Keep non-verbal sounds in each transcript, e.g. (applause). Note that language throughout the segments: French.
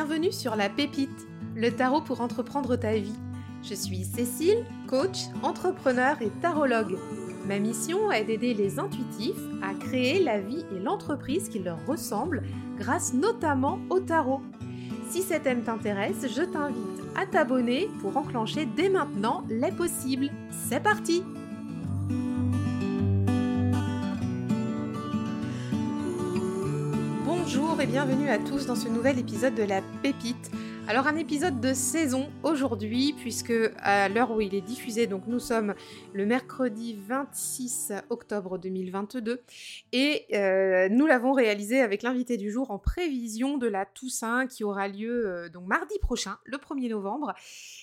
Bienvenue sur La Pépite, le tarot pour entreprendre ta vie. Je suis Cécile, coach, entrepreneur et tarologue. Ma mission est d'aider les intuitifs à créer la vie et l'entreprise qui leur ressemblent grâce notamment au tarot. Si cet thème t'intéresse, je t'invite à t'abonner pour enclencher dès maintenant les possibles. C'est parti Et bienvenue à tous dans ce nouvel épisode de La Pépite. Alors un épisode de saison aujourd'hui puisque à l'heure où il est diffusé, donc nous sommes le mercredi 26 octobre 2022 et euh, nous l'avons réalisé avec l'invité du jour en prévision de la Toussaint qui aura lieu euh, donc mardi prochain, le 1er novembre.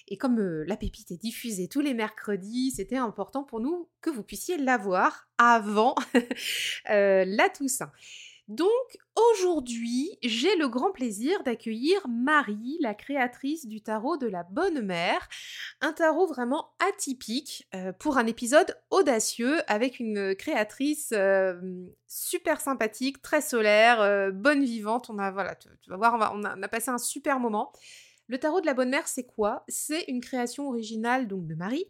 Et comme euh, la pépite est diffusée tous les mercredis, c'était important pour nous que vous puissiez la voir avant (laughs) la Toussaint. Donc aujourd'hui, j'ai le grand plaisir d'accueillir Marie, la créatrice du tarot de la Bonne Mère, un tarot vraiment atypique euh, pour un épisode audacieux avec une créatrice euh, super sympathique, très solaire, euh, bonne vivante. On a voilà, tu, vas voir, passé un super moment. Le tarot de la Bonne Mère, c'est quoi? C'est une création originale donc de Marie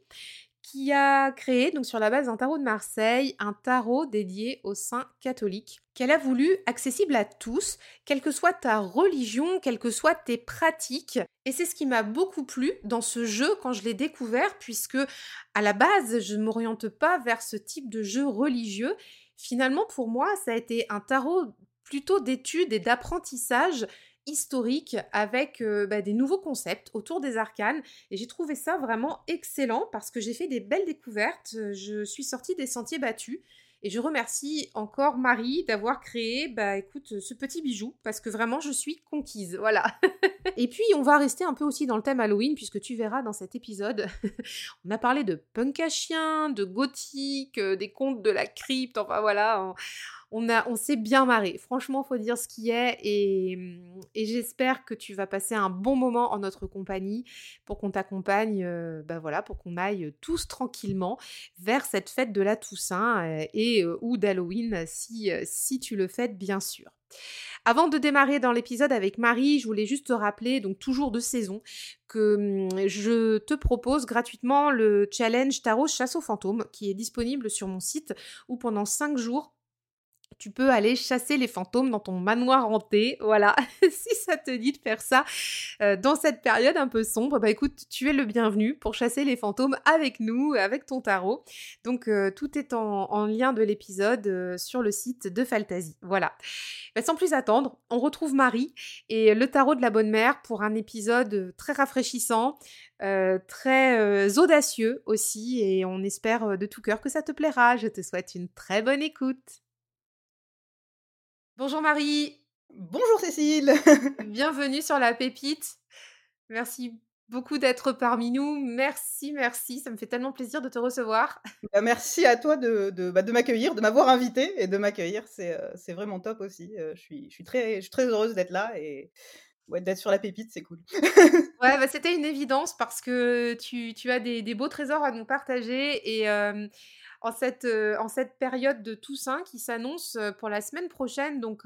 qui a créé, donc sur la base d'un tarot de Marseille, un tarot dédié aux saints catholiques, qu'elle a voulu accessible à tous, quelle que soit ta religion, quelles que soient tes pratiques. Et c'est ce qui m'a beaucoup plu dans ce jeu quand je l'ai découvert, puisque à la base, je ne m'oriente pas vers ce type de jeu religieux. Finalement, pour moi, ça a été un tarot plutôt d'études et d'apprentissage historique avec euh, bah, des nouveaux concepts autour des arcanes. Et j'ai trouvé ça vraiment excellent parce que j'ai fait des belles découvertes, je suis sortie des sentiers battus. Et je remercie encore Marie d'avoir créé, bah écoute, ce petit bijou, parce que vraiment je suis conquise, voilà. (laughs) et puis on va rester un peu aussi dans le thème Halloween, puisque tu verras dans cet épisode, (laughs) on a parlé de punk à chien, de gothique, euh, des contes de la crypte, enfin voilà on s'est bien marré. Franchement, faut dire ce qui est. Et, j'espère que tu vas passer un bon moment en notre compagnie pour qu'on t'accompagne, euh, bah pour qu'on aille tous tranquillement vers cette fête de la Toussaint euh, et euh, ou d'Halloween si, si tu le fais, bien sûr. Avant de démarrer dans l'épisode avec Marie, je voulais juste te rappeler, donc toujours de saison, que hum, je te propose gratuitement le challenge Tarot Chasse aux fantômes qui est disponible sur mon site où pendant 5 jours, tu peux aller chasser les fantômes dans ton manoir hanté. Voilà, (laughs) si ça te dit de faire ça euh, dans cette période un peu sombre, bah écoute, tu es le bienvenu pour chasser les fantômes avec nous, avec ton tarot. Donc euh, tout est en, lien de l'épisode euh, sur le site de Fantasy. Voilà. Bah, sans plus attendre, on retrouve Marie et le tarot de la bonne mère pour un épisode très rafraîchissant. très audacieux aussi et on espère de tout cœur que ça te plaira. Je te souhaite une très bonne écoute. Bonjour Marie. Bonjour Cécile. (laughs) Bienvenue sur la pépite. Merci beaucoup d'être parmi nous. Merci, merci. Ça me fait tellement plaisir de te recevoir. (laughs) Bah, merci à toi de, de, bah, de m'accueillir, de m'avoir invité et de m'accueillir. C'est, euh, vraiment top aussi. Euh, je, suis, je, suis très, je suis très heureuse d'être là et ouais, d'être sur la pépite, c'est cool. (laughs) ouais, bah, c'était une évidence parce que tu, tu as des, des, beaux trésors à nous partager et. Euh, en cette, en cette période de Toussaint qui s'annonce pour la semaine prochaine. Donc,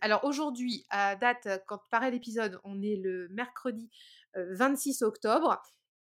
alors aujourd'hui, à date, quand paraît l'épisode, on est le mercredi 26 octobre.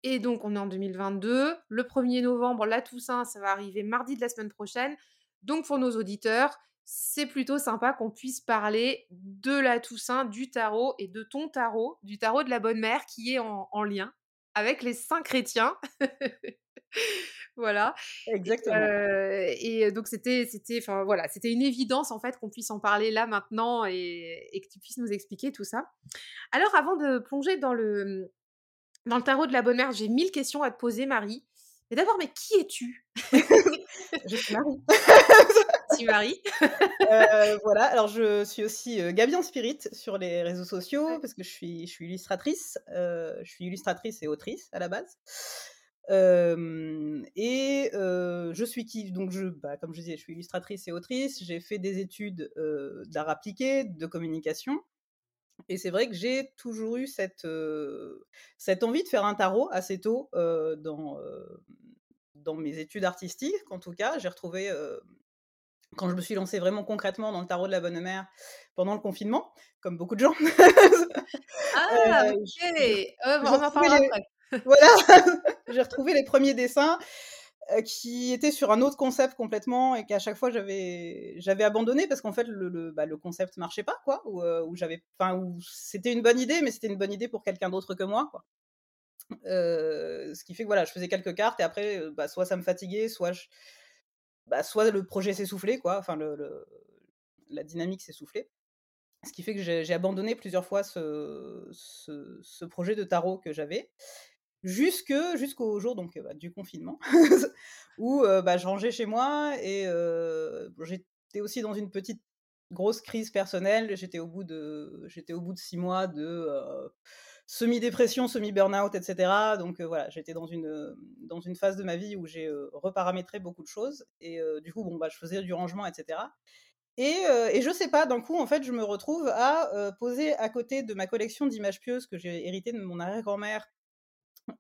Et donc, on est en 2022. Le 1er novembre, la Toussaint, ça va arriver mardi de la semaine prochaine. Donc, pour nos auditeurs, c'est plutôt sympa qu'on puisse parler de la Toussaint, du tarot et de ton tarot, du tarot de la bonne mère qui est en lien avec les saints chrétiens. (laughs) (laughs) voilà. Exactement. et donc c'était, c'était, enfin voilà, c'était une évidence en fait qu'on puisse en parler là maintenant et, que tu puisses nous expliquer tout ça. Alors avant de plonger dans le dans le tarot de la bonne mère, j'ai mille questions à te poser, Marie. Mais d'abord, mais qui es-tu? (laughs) Je suis Marie. (laughs) suis Marie. voilà, alors je suis aussi euh, Spirit sur les réseaux sociaux parce que je suis, je suis illustratrice. je suis illustratrice et autrice à la base et je suis qui? Donc, je, bah, comme je disais, je suis illustratrice et autrice. J'ai fait des études d'art appliqué, de communication. Et c'est vrai que j'ai toujours eu cette, cette envie de faire un tarot assez tôt dans, dans mes études artistiques. En tout cas, j'ai retrouvé quand je me suis lancée vraiment concrètement dans le tarot de la bonne mère pendant le confinement, comme beaucoup de gens. ah, (laughs) euh, ok. on en parlera après. (laughs) voilà, j'ai retrouvé les premiers dessins euh, qui étaient sur un autre concept complètement et qu'à chaque fois j'avais j'avais abandonné parce qu'en fait le, le, bah, le, concept marchait pas quoi ou, euh, j'avais enfin où c'était une bonne idée mais c'était une bonne idée pour quelqu'un d'autre que moi quoi. Ce qui fait que voilà je faisais quelques cartes et après bah, soit ça me fatiguait soit je, bah, soit le projet s'essoufflait, quoi, enfin le, la dynamique s'essoufflait. Ce qui fait que j'ai abandonné plusieurs fois ce, ce, projet de tarot que j'avais, jusque, jusqu'au jour donc, bah, du confinement, (laughs) où bah, je rangeais chez moi et j'étais aussi dans une petite grosse crise personnelle. J'étais au bout de, j'étais au bout de six mois de semi-dépression, semi-burnout, etc. Donc voilà, j'étais dans une, dans une phase de ma vie où j'ai reparamétré beaucoup de choses. Et du coup, bon, bah, je faisais du rangement, etc. Et, et je sais pas, d'un coup, en fait, je me retrouve à poser à côté de ma collection d'images pieuses que j'ai hérité de mon arrière-grand-mère,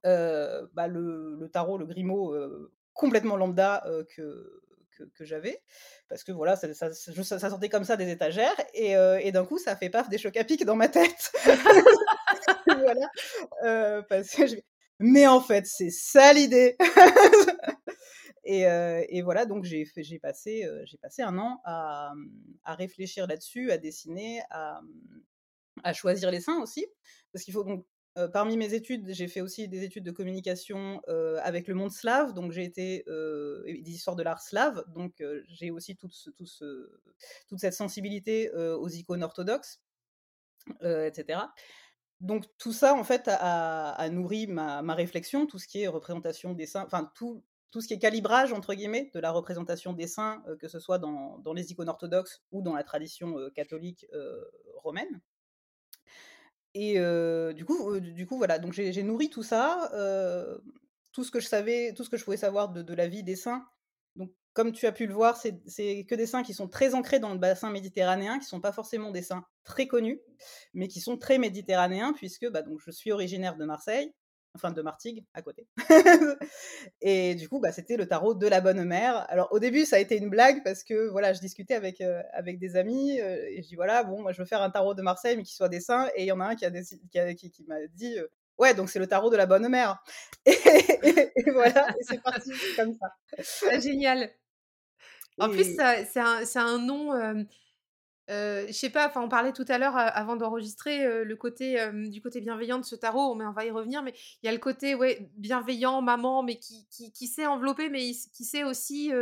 bah, le, le, tarot, le grimaud complètement lambda que, que, j'avais, parce que voilà, ça, ça, ça, sortait comme ça des étagères, et, et d'un coup, ça fait paf des chocs à pic dans ma tête. (laughs) (laughs) voilà. Euh, parce que je... Mais en fait, c'est ça l'idée. (laughs) et, euh, et, voilà, donc j'ai passé, euh, passé un an à, à réfléchir là-dessus, à dessiner, à, à, choisir les seins aussi. Parce qu'il faut donc parmi mes études, j'ai fait aussi des études de communication avec le monde slave, donc j'ai été des histoires de l'art slave, donc j'ai aussi toute, ce, tout ce, toute cette sensibilité aux icônes orthodoxes, etc donc tout ça, en fait, a, nourri ma, réflexion, tout ce qui est représentation des saints, enfin tout, ce qui est calibrage, entre guillemets, de la représentation des saints, euh, que ce soit dans, les icônes orthodoxes ou dans la tradition catholique romaine. Et du, coup, du coup, voilà, donc j'ai nourri tout ça, tout ce que je savais, tout ce que je pouvais savoir de, la vie des saints. Donc comme tu as pu le voir, c'est que des saints qui sont très ancrés dans le bassin méditerranéen, qui ne sont pas forcément des saints très connus, mais qui sont très méditerranéens, puisque bah, donc, je suis originaire de Marseille, enfin de Martigues, à côté. (laughs) et du coup, bah, c'était le tarot de la bonne mère. Alors au début, ça a été une blague, parce que voilà, je discutais avec, euh, avec des amis, euh, et je dis, voilà, bon, moi je veux faire un tarot de Marseille, mais qui soit des saints, et il y en a un qui, a qui, qui, m'a dit... Euh, ouais, donc c'est le tarot de la bonne mère. (laughs) Et, voilà, et c'est parti comme ça. Ah, génial. En plus, c'est un, un, nom. Euh, je sais pas, enfin, on parlait tout à l'heure avant d'enregistrer le côté du côté bienveillant de ce tarot, mais on va y revenir. Mais il y a le côté ouais, bienveillant, maman, mais qui, qui, qui sait envelopper, mais qui sait aussi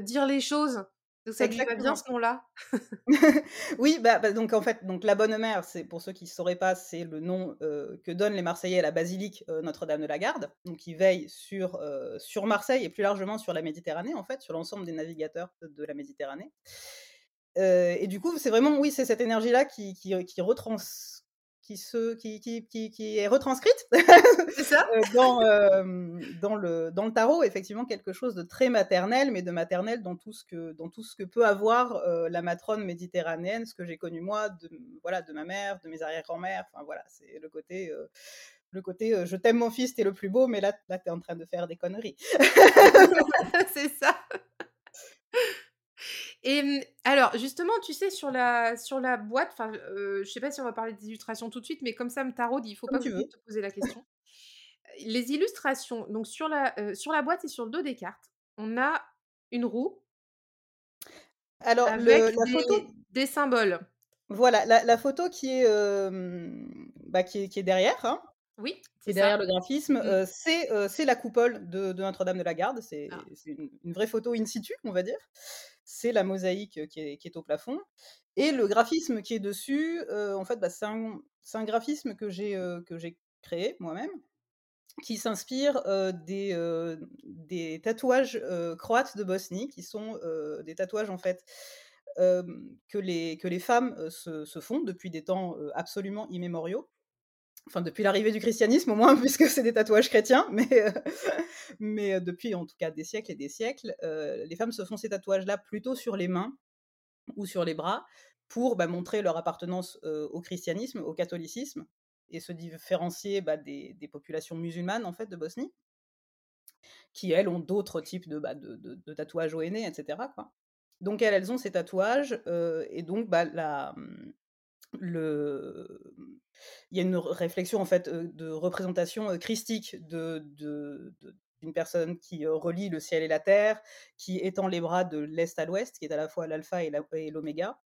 dire les choses. Donc ça lui va bien ce nom-là. (laughs) oui, bah, bah, donc en fait, donc la Bonne Mère, c'est pour ceux qui ne sauraient pas, c'est le nom que donnent les Marseillais à la basilique Notre-Dame de la Garde, donc ils veillent sur sur Marseille et plus largement sur la Méditerranée en fait, sur l'ensemble des navigateurs de, la Méditerranée. Et du coup, c'est vraiment oui, c'est cette énergie-là qui, qui, qui retrans qui, se, qui, qui, qui, est retranscrite (laughs) ça euh, dans, euh, dans, le, dans le tarot, effectivement, quelque chose de très maternel, mais de maternel dans tout ce que, dans tout ce que peut avoir euh, la matrone méditerranéenne, ce que j'ai connu moi, de, voilà, de ma mère, de mes arrière-grand-mères, enfin voilà, c'est le côté... le côté je t'aime mon fils, t'es le plus beau, mais là, là t'es en train de faire des conneries. (laughs) c'est ça. Et alors, justement, tu sais, sur la, sur la boîte, enfin, euh, je sais pas si on va parler des illustrations tout de suite, mais comme ça me taraude, il faut pas que te poser la question. Les illustrations, donc sur la, sur la boîte et sur le dos des cartes, on a une roue. Alors, avec la des, photo. Des symboles. Voilà, la, photo qui est, bah, qui est, qui est derrière, hein, oui, c'est derrière le graphisme, mmh. c'est la coupole de, Notre-Dame de la Garde. C'est ah. une, une, vraie photo in situ, on va dire c'est la mosaïque qui est, au plafond. Et le graphisme qui est dessus, en fait, bah, c'est un, graphisme que j'ai créé moi-même, qui s'inspire des, tatouages croates de Bosnie, qui sont des tatouages en fait que les femmes se, font depuis des temps absolument immémoriaux enfin depuis l'arrivée du christianisme au moins, (laughs) puisque c'est des tatouages chrétiens, mais, euh, (laughs) mais euh, depuis en tout cas des siècles et des siècles, euh, les femmes se font ces tatouages-là plutôt sur les mains ou sur les bras pour bah, montrer leur appartenance au christianisme, au catholicisme, et se différencier bah, des, populations musulmanes en fait de Bosnie, qui elles ont d'autres types de, bah, de, tatouages au etc. Donc elles, elles ont ces tatouages et donc la, mmh, le, il y a une réflexion en fait de représentation christique de, personne qui relie le ciel et la terre, qui étend les bras de l'est à l'ouest, qui est à la fois l'alpha et l'oméga,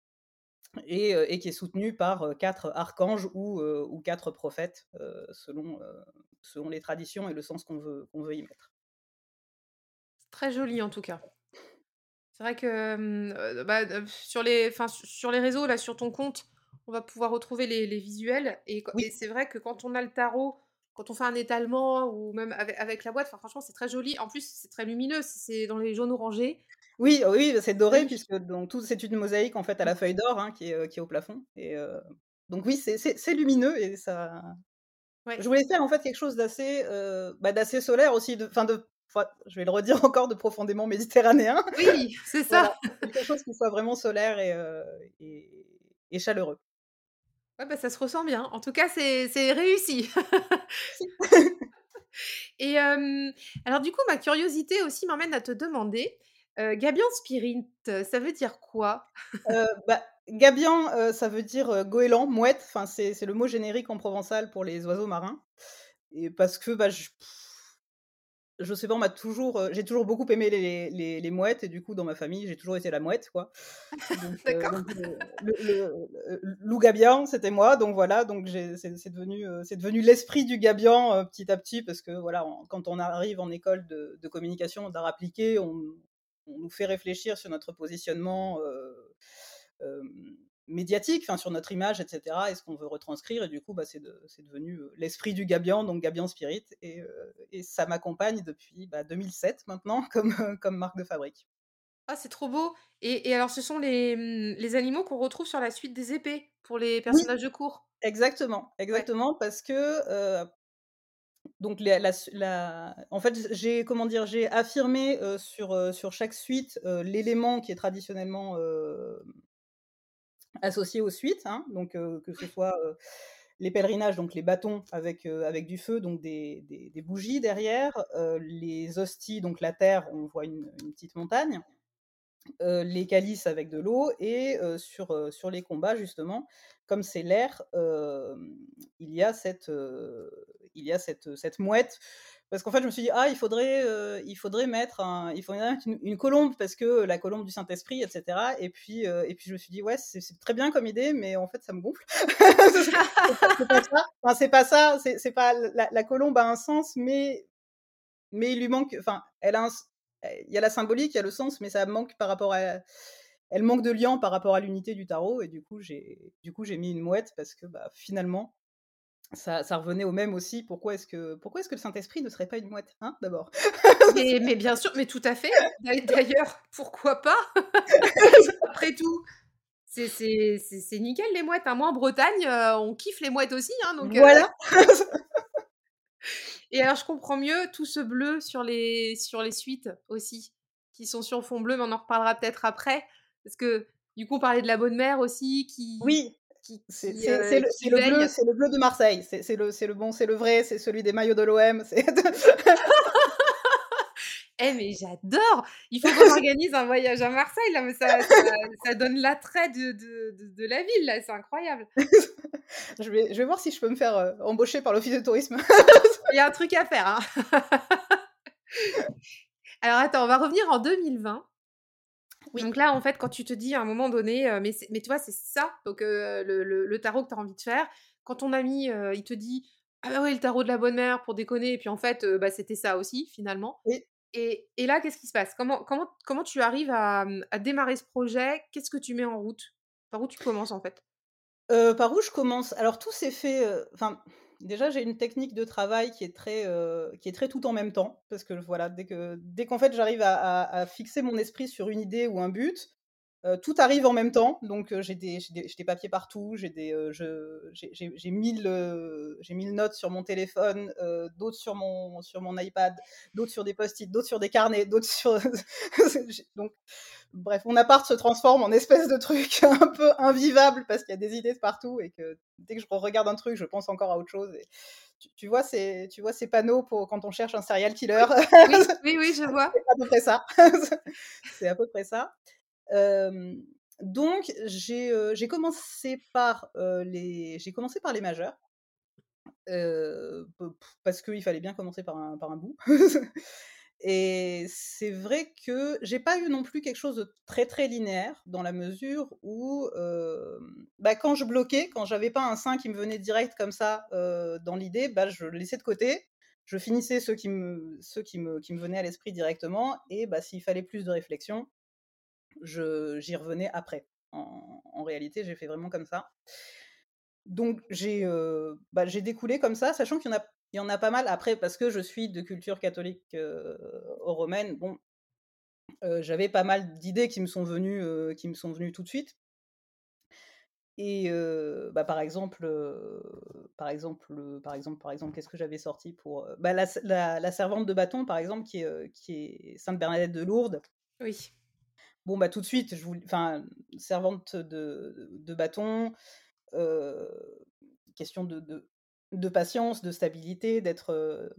et, qui est soutenue par quatre archanges ou, quatre prophètes, selon, les traditions et le sens qu'on veut, qu'on veut y mettre. Très joli en tout cas. C'est vrai que mmh, bah, sur, les, sur les réseaux, là, sur ton compte, on va pouvoir retrouver les, visuels. Et, c'est vrai que quand on a le tarot, quand on fait un étalement ou même avec, la boîte, franchement, c'est très joli. En plus, c'est très lumineux, c'est dans les jaunes orangés. Oui, oui, c'est doré, puisque donc, tout, c'est une mosaïque en fait à la mmh. feuille d'or hein, qui, est, qui est au plafond. Et, donc oui, c'est lumineux et ça. Je voulais faire en fait quelque chose d'assez bah, d'assez solaire aussi, de, de je vais le redire (laughs) encore, de profondément méditerranéen. Oui, c'est ça. quelque chose qui soit vraiment solaire et, et, chaleureux. Bah, ça se ressent bien. En tout cas, c'est réussi. (laughs) et alors du coup, ma curiosité aussi m'emmène à te demander, Gabian Spirit, ça veut dire quoi? Bah, Gabian, ça veut dire goéland, mouette. Enfin, c'est le mot générique en provençal pour les oiseaux marins. Et parce que bah, je, je sais pas, on m'a toujours, euh, j'ai toujours beaucoup aimé les, les, les, mouettes et du coup dans ma famille j'ai toujours été la mouette quoi. D'accord. Euh, le, loup gabian c'était moi donc voilà donc c'est devenu euh, c'est devenu l'esprit du gabian petit à petit parce que voilà quand on arrive en école de, de communication d'art appliqué on, on, nous fait réfléchir sur notre positionnement médiatique, enfin, sur notre image, etc. Et ce qu'on veut retranscrire. Et du coup, bah, c'est devenu l'esprit du Gabian, donc Gabian Spirit. Et, et ça m'accompagne depuis bah, 2007 maintenant (laughs) comme, comme marque de fabrique. Ah, c'est trop beau. Et, et, alors, ce sont les, mmh, les animaux qu'on retrouve sur la suite des épées pour les personnages de cours. Exactement, exactement, parce que donc la, la, en fait j'ai comment dire j'ai affirmé sur sur chaque suite l'élément qui est traditionnellement associés aux suites, hein, donc que ce soit les pèlerinages, donc les bâtons avec, avec du feu, donc des, des, bougies derrière, les hosties, donc la terre, on voit une, petite montagne, les calices avec de l'eau, et sur, sur les combats, justement, comme c'est l'air, il y a cette, il y a cette, cette mouette parce qu'en fait, je me suis dit, ah, il faudrait, euh, il faudrait mettre, un, il faudrait une, colombe, parce que la colombe du Saint-Esprit, etc. Et puis, euh, et puis, je me suis dit, ouais, c'est très bien comme idée, mais en fait, ça me gonfle. (laughs) c'est pas ça. Enfin, c'est pas ça. C'est pas la, colombe a un sens, mais, mais il lui manque. Enfin, elle a il y a la symbolique, il y a le sens, mais ça manque par rapport à. Elle manque de lien par rapport à l'unité du tarot, et du coup, j'ai, du coup, j'ai mis une mouette parce que, bah, finalement, ça, revenait au même aussi. Pourquoi est-ce que, pourquoi est-ce que le Saint-Esprit ne serait pas une mouette, hein, d'abord? (laughs) Mais, mais, bien sûr, mais tout à fait. D'ailleurs, pourquoi pas? (laughs) Après tout, c'est nickel les mouettes. Hein. Moi, en Bretagne, euh, on kiffe les mouettes aussi. Hein, donc, euh, voilà. (laughs) Et alors, je comprends mieux tout ce bleu sur les, sur les suites aussi, qui sont sur fond bleu, mais on en reparlera peut-être après. Parce que du coup, on parlait de la bonne mère aussi, qui, oui. C'est le, bleu de Marseille. C'est le, le bon, c'est le vrai, c'est celui des maillots de l'OM. (laughs) Eh mais j'adore Il faut qu'on organise un voyage à Marseille, là, mais ça, ça, donne l'attrait de, de, de, la ville, là, c'est incroyable. (laughs) je, vais, je vais voir si je peux me faire euh, embaucher par l'office de tourisme. (laughs) Il y a un truc à faire. Hein. Alors attends, on va revenir en 2020. Donc là, en fait, quand tu te dis à un moment donné, mais, mais tu vois, c'est ça, donc le, tarot que tu as envie de faire. Quand ton ami, il te dit, ah bah oui, le tarot de la bonne mère pour déconner, et puis en fait, bah, c'était ça aussi, finalement. Et, et, là, qu'est-ce qui se passe? Comment, comment, comment tu arrives à, à démarrer ce projet? Qu'est-ce que tu mets en route? Par où tu commences, en fait? Par où je commence? Alors, tout s'est fait... Enfin, Déjà, j'ai une technique de travail qui est très, euh, qui est très tout en même temps, parce que voilà, dès que, dès qu'en fait j'arrive à, fixer mon esprit sur une idée ou un but, euh, tout arrive en même temps. Donc j'ai des, des, papiers partout, j'ai des, j'ai mille, j'ai mille notes sur mon téléphone, d'autres sur mon, sur mon iPad, d'autres sur des post-it, d'autres sur des carnets, d'autres (laughs) sur, donc bref, mon appart se transforme en espèce de truc (laughs) un peu invivable parce qu'il y a des idées de partout et que dès que je regarde un truc, je pense encore à autre chose. Et tu, vois, ces, tu vois ces panneaux pour quand on cherche un serial killer? Oui, oui, je (laughs) vois. C'est à peu près ça. c'est à peu près ça. Donc j'ai, commencé par, les j'ai commencé par les majeurs. Parce qu'il fallait bien commencer par un par un bout. (laughs) Et c'est vrai que j'ai pas eu non plus quelque chose de très, très linéaire dans la mesure où, bah, quand je bloquais, quand j'avais pas un sein qui me venait direct comme ça, dans l'idée, bah, je le laissais de côté. Je finissais ceux qui me ceux qui me qui me venaient à l'esprit directement et bah, s'il fallait plus de réflexion, j'y revenais après. En réalité, j'ai fait vraiment comme ça. Donc j'ai, heu, bah, j'ai découlé comme ça, sachant qu'il y en a il y en a pas mal après parce que je suis de culture catholique, heu, romaine, bon, heu, j'avais pas mal d'idées qui me sont venues, qui me sont venues tout de suite. Et bah, par exemple, par exemple, par exemple, par exemple, qu'est-ce que j'avais sorti pour, bah, la la servante de bâton, par exemple, qui est, qui est sainte Bernadette de Lourdes. Oui. Bon, bah, tout de suite, enfin, servante de bâton, question de patience, de stabilité, d'être,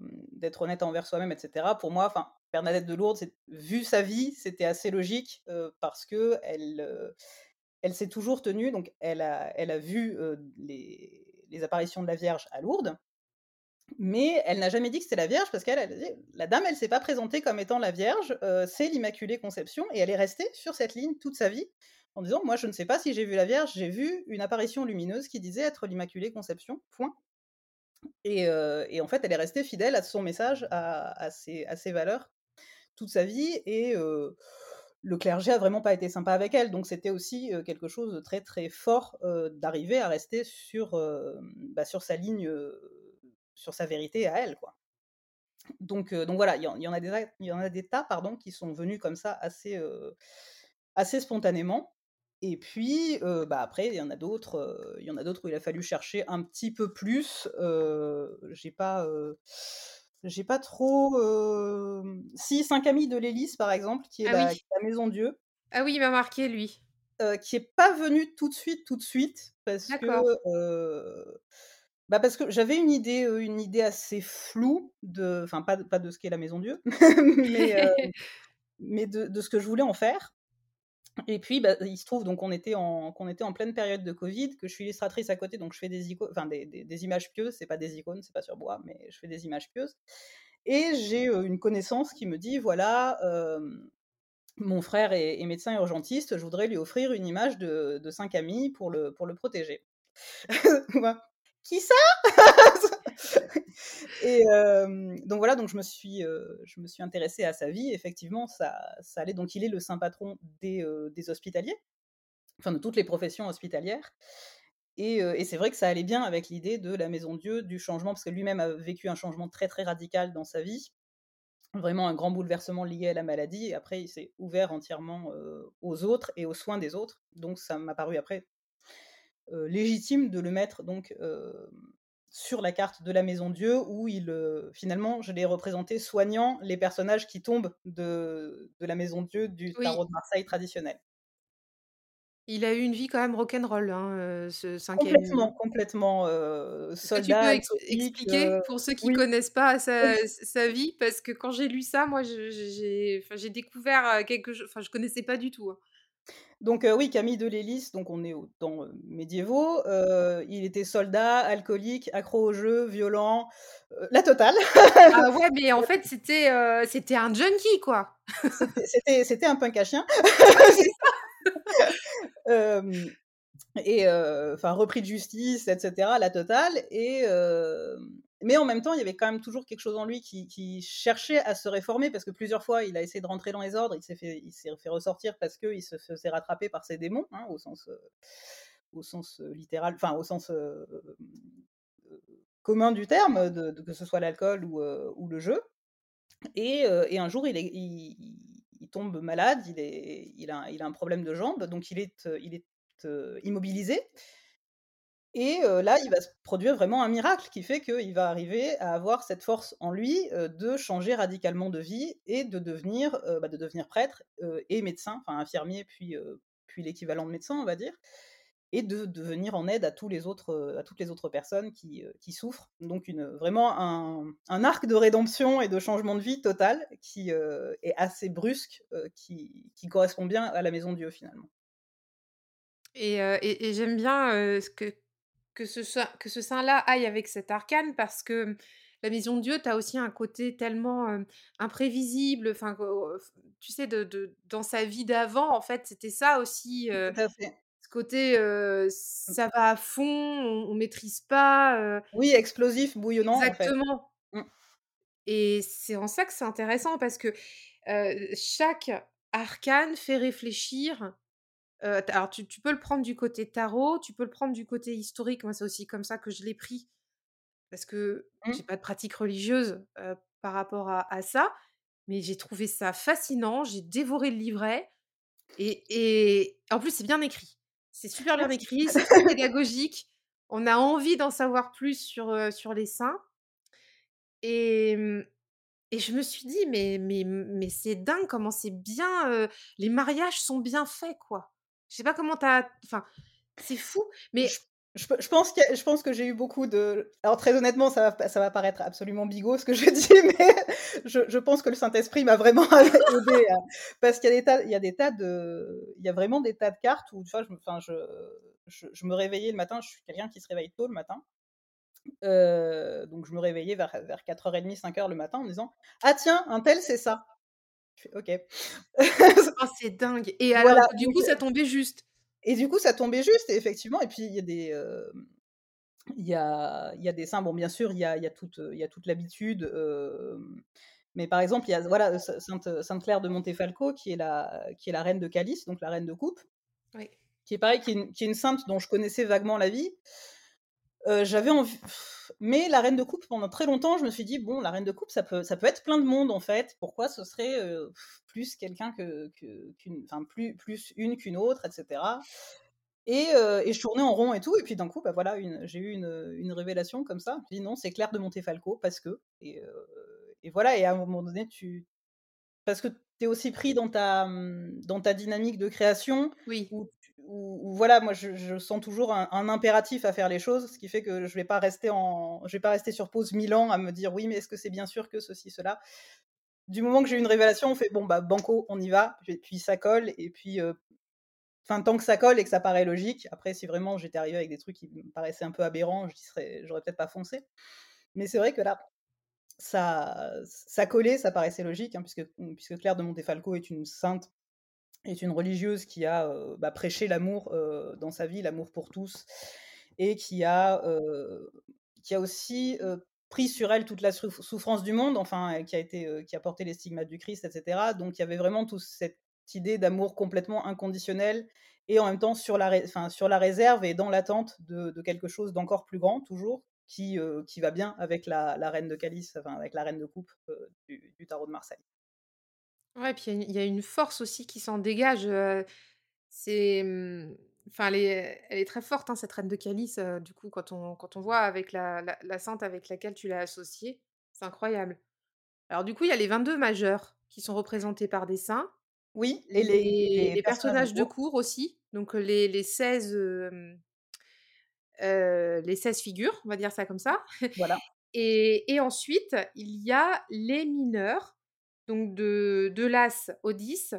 honnête envers soi-même et cetera. Pour moi, enfin, Bernadette de Lourdes, vu sa vie, c'était assez logique, parce heu, elle s'est toujours tenue donc elle a vu, les apparitions de la Vierge à Lourdes mais elle n'a jamais dit que c'était la Vierge parce qu'elle, la dame, elle s'est pas présentée comme étant la Vierge, heu, c'est l'Immaculée Conception et elle est restée sur cette ligne toute sa vie en disant: «Moi, je ne sais pas si j'ai vu la Vierge, j'ai vu une apparition lumineuse qui disait être l'Immaculée Conception, point». Et et en fait, elle est restée fidèle à son message, à ses valeurs toute sa vie et heu, le clergé a vraiment pas été sympa avec elle. Donc c'était aussi, quelque chose de très, très fort, d'arriver à rester sur, bah, sa ligne, sur sa vérité à elle, quoi. Donc donc voilà, il y en il y en a des il y en a des tas, pardon, qui sont venus comme ça assez, assez spontanément et puis, bah, après il y en a d'autres, il y en a d'autres où il a fallu chercher un petit peu plus, j'ai pas, j'ai pas trop, si Saint-Camille de Lélis, par exemple, qui est Ah la oui. qui est la maison Dieu. Ah oui, il m'a marqué lui. Qui est pas venu tout de suite, tout de suite parce que. Bah, parce que j'avais une idée, une idée assez floue de enfin pas de pas de ce qu'est la maison Dieu, (laughs) mais (laughs) mais de de ce que je voulais en faire. Et puis, bah, il se trouve donc qu'on était en qu'on était en pleine période de covid, que je suis illustratrice à côté, donc je fais des ico enfin des des des images pieuses, c'est pas des icônes, c'est pas sur bois, mais je fais des images pieuses. Et j'ai, une connaissance qui me dit: «Voilà, mon frère est est médecin urgentiste, je voudrais lui offrir une image de de Saint Camille pour le pour le protéger». (laughs) «Qui ça?» (laughs) et donc voilà, donc je me suis, je me suis intéressée à sa vie. Effectivement, ça ça allait donc il est le saint patron des, des hospitaliers, enfin de toutes les professions hospitalières et et c'est vrai que ça allait bien avec l'idée de la maison Dieu, du changement, parce que lui-même a vécu un changement très, très radical dans sa vie. Vraiment un grand bouleversement lié à la maladie et après il s'est ouvert entièrement, aux autres et aux soins des autres. Donc ça m'a paru après légitime de le mettre donc, sur la carte de la maison Dieu où il, finalement, je l'ai représenté soignant les personnages qui tombent de de la maison Dieu du Oui. tarot de Marseille traditionnel. Il a eu une vie quand même rock'n'roll, hein, ce Camille, Complètement, complètement, Est-ce que tu soldat, peux ex alcoolique, expliquer pour ceux qui oui. connaissent pas sa sa vie? Parce que quand j'ai lu ça, moi, j'ai découvert, quelque cho enfin, je connaissais pas du tout, hein. Donc oui, Camille de Lélis, donc on est aux temps, médiévaux, il était soldat, alcoolique, accro aux jeux, violent, la totale. Ah ouais, (laughs) mais en fait, c'était, un junkie, quoi. C'était un punk à chien. (laughs) (laughs) Et enfin repris de justice et cetera, la totale et mais en même temps, il y avait quand même toujours quelque chose en lui qui cherchait à se réformer parce que plusieurs fois, il a essayé de rentrer dans les ordres, il s'est fait ressortir parce qu'il se faisait rattraper par ses démons, hein, au sens, sens, heu, littéral, enfin au sens, heu, commun du terme, que ce soit l'alcool ou, le jeu. Et un jour, il tombe malade, il a un problème de jambe, donc il est, immobilisé et là, il va se produire vraiment un miracle qui fait qu'il va arriver à avoir cette force en lui, de changer radicalement de vie et de devenir, bah, de devenir prêtre, et médecin, enfin infirmier puis, puis l'équivalent de médecin, on va dire et de, de, venir en aide à, tous les autres, à toutes les autres personnes qui, qui souffrent. Donc une, vraiment un, arc de rédemption et de changement de vie total qui est assez brusque, qui, qui, correspond bien à la Maison de Dieu finalement. Et, et j'aime bien ce que, que ce, que ce saint-là aille avec cet arcane parce que la Maison de Dieu, tu as aussi un côté tellement imprévisible. Enfin, tu sais, de, de, dans sa vie d'avant, en fait, c'était ça aussi. ce côté, mmh. ça va à fond, on, ne maîtrise pas. oui, explosif, bouillonnant. Exactement. Mmh. Et c'est en ça que c'est intéressant parce que chaque arcane fait réfléchir. Alors, tu, tu, peux le prendre du côté tarot, tu peux le prendre du côté historique. Moi, c'est aussi comme ça que je l'ai pris parce que mmh. j'ai pas de pratique religieuse par rapport à, ça, mais j'ai trouvé ça fascinant. J'ai dévoré le livret et, et en plus c'est bien écrit. C'est super bien écrit, c'est très pédagogique. On a envie d'en savoir plus sur, sur les saints. Et, mmh, et je me suis dit, mais, mais, mais c'est dingue comment c'est bien. les mariages sont bien faits, quoi. Je sais pas comment t'as. Enfin, c'est fou. Mais je, pense que, j'ai eu beaucoup de. Alors, très honnêtement, ça va, paraître absolument bigot ce que je (laughs) dis, mais je, pense que le Saint-Esprit m'a vraiment (laughs) aidé. parce qu'il y, a des tas, il y a des tas de. Il y a vraiment des tas de cartes où, je, me réveillais le matin, je suis quelqu'un qui se réveille tôt le matin. Euh, donc, je me réveillais vers, vers 4h30, 5h le matin en me disant Ah, tiens, un tel, c'est ça. Je fais, ok. (laughs) oh, c'est dingue. Et alors, du coup, ça tombait juste? Et du coup, ça tombait juste, et effectivement, et puis il y a des. il y, a, il y a des saints, bon, bien sûr, il y a, il y a toute, il y a toute l'habitude. mais par exemple, il y a voilà, Sainte, Sainte Claire de Montefalco, qui est, la, qui est la reine de Calice, donc la reine de coupe. Oui. Qui est pareil, qui est, une, qui est une sainte dont je connaissais vaguement la vie. J'avais envie. Mais la reine de coupe, pendant très longtemps, je me suis dit, bon, la reine de coupe, ça peut, ça peut être plein de monde, en fait. Pourquoi ce serait plus quelqu'un que, qu'une. Enfin, plus, plus une qu'une autre, etc. Et, et, je tournais en rond et tout. Et puis d'un coup, bah, voilà, j'ai eu une, une, révélation comme ça. Je me dit, non, c'est Claire de Montefalco, parce que. Et, et, voilà, et à un moment donné, tu. Parce que tu es aussi pris dans ta, dans ta dynamique de création. Oui où, voilà, moi je, sens toujours un, impératif à faire les choses, ce qui fait que je vais pas rester en, je vais pas rester sur pause mille ans à me dire oui, mais est-ce que c'est bien sûr que ceci, cela? Du moment que j'ai une révélation, on fait bon bah banco, on y va, puis ça colle, et puis euh, enfin tant que ça colle et que ça paraît logique. Après, si vraiment j'étais arrivé avec des trucs qui me paraissaient un peu aberrants, je j'aurais peut-être pas foncé. Mais c'est vrai que là, ça, ça collait, ça paraissait logique, hein, puisque, puisque Claire de Montefalco est une sainte est une religieuse qui a bah, prêché l'amour dans sa vie, l'amour pour tous, et qui a, qui a aussi pris sur elle toute la souffrance du monde, enfin, qui a, été, qui a porté les stigmates du Christ, etc. Donc il y avait vraiment toute cette idée d'amour complètement inconditionnel et en même temps sur la, réserve et dans l'attente de, quelque chose d'encore plus grand, toujours, qui, qui va bien avec la, reine de Calice, enfin, avec la reine de coupe du tarot de Marseille. Ouais, puis il y, a une force aussi qui s'en dégage. c'est. Enfin, elle est, elle est très forte, hein, cette reine de calice. du coup, quand on, quand on voit avec la, la, sainte avec laquelle tu l'as associée, c'est incroyable. Alors, du coup, il y a les 22 majeurs qui sont représentés par des saints. Oui, les, les, personnages de cours aussi. Donc, les, les 16. les 16 figures, on va dire ça comme ça. Voilà. (laughs) Et, et ensuite, il y a les mineurs donc de, de l'As au 10.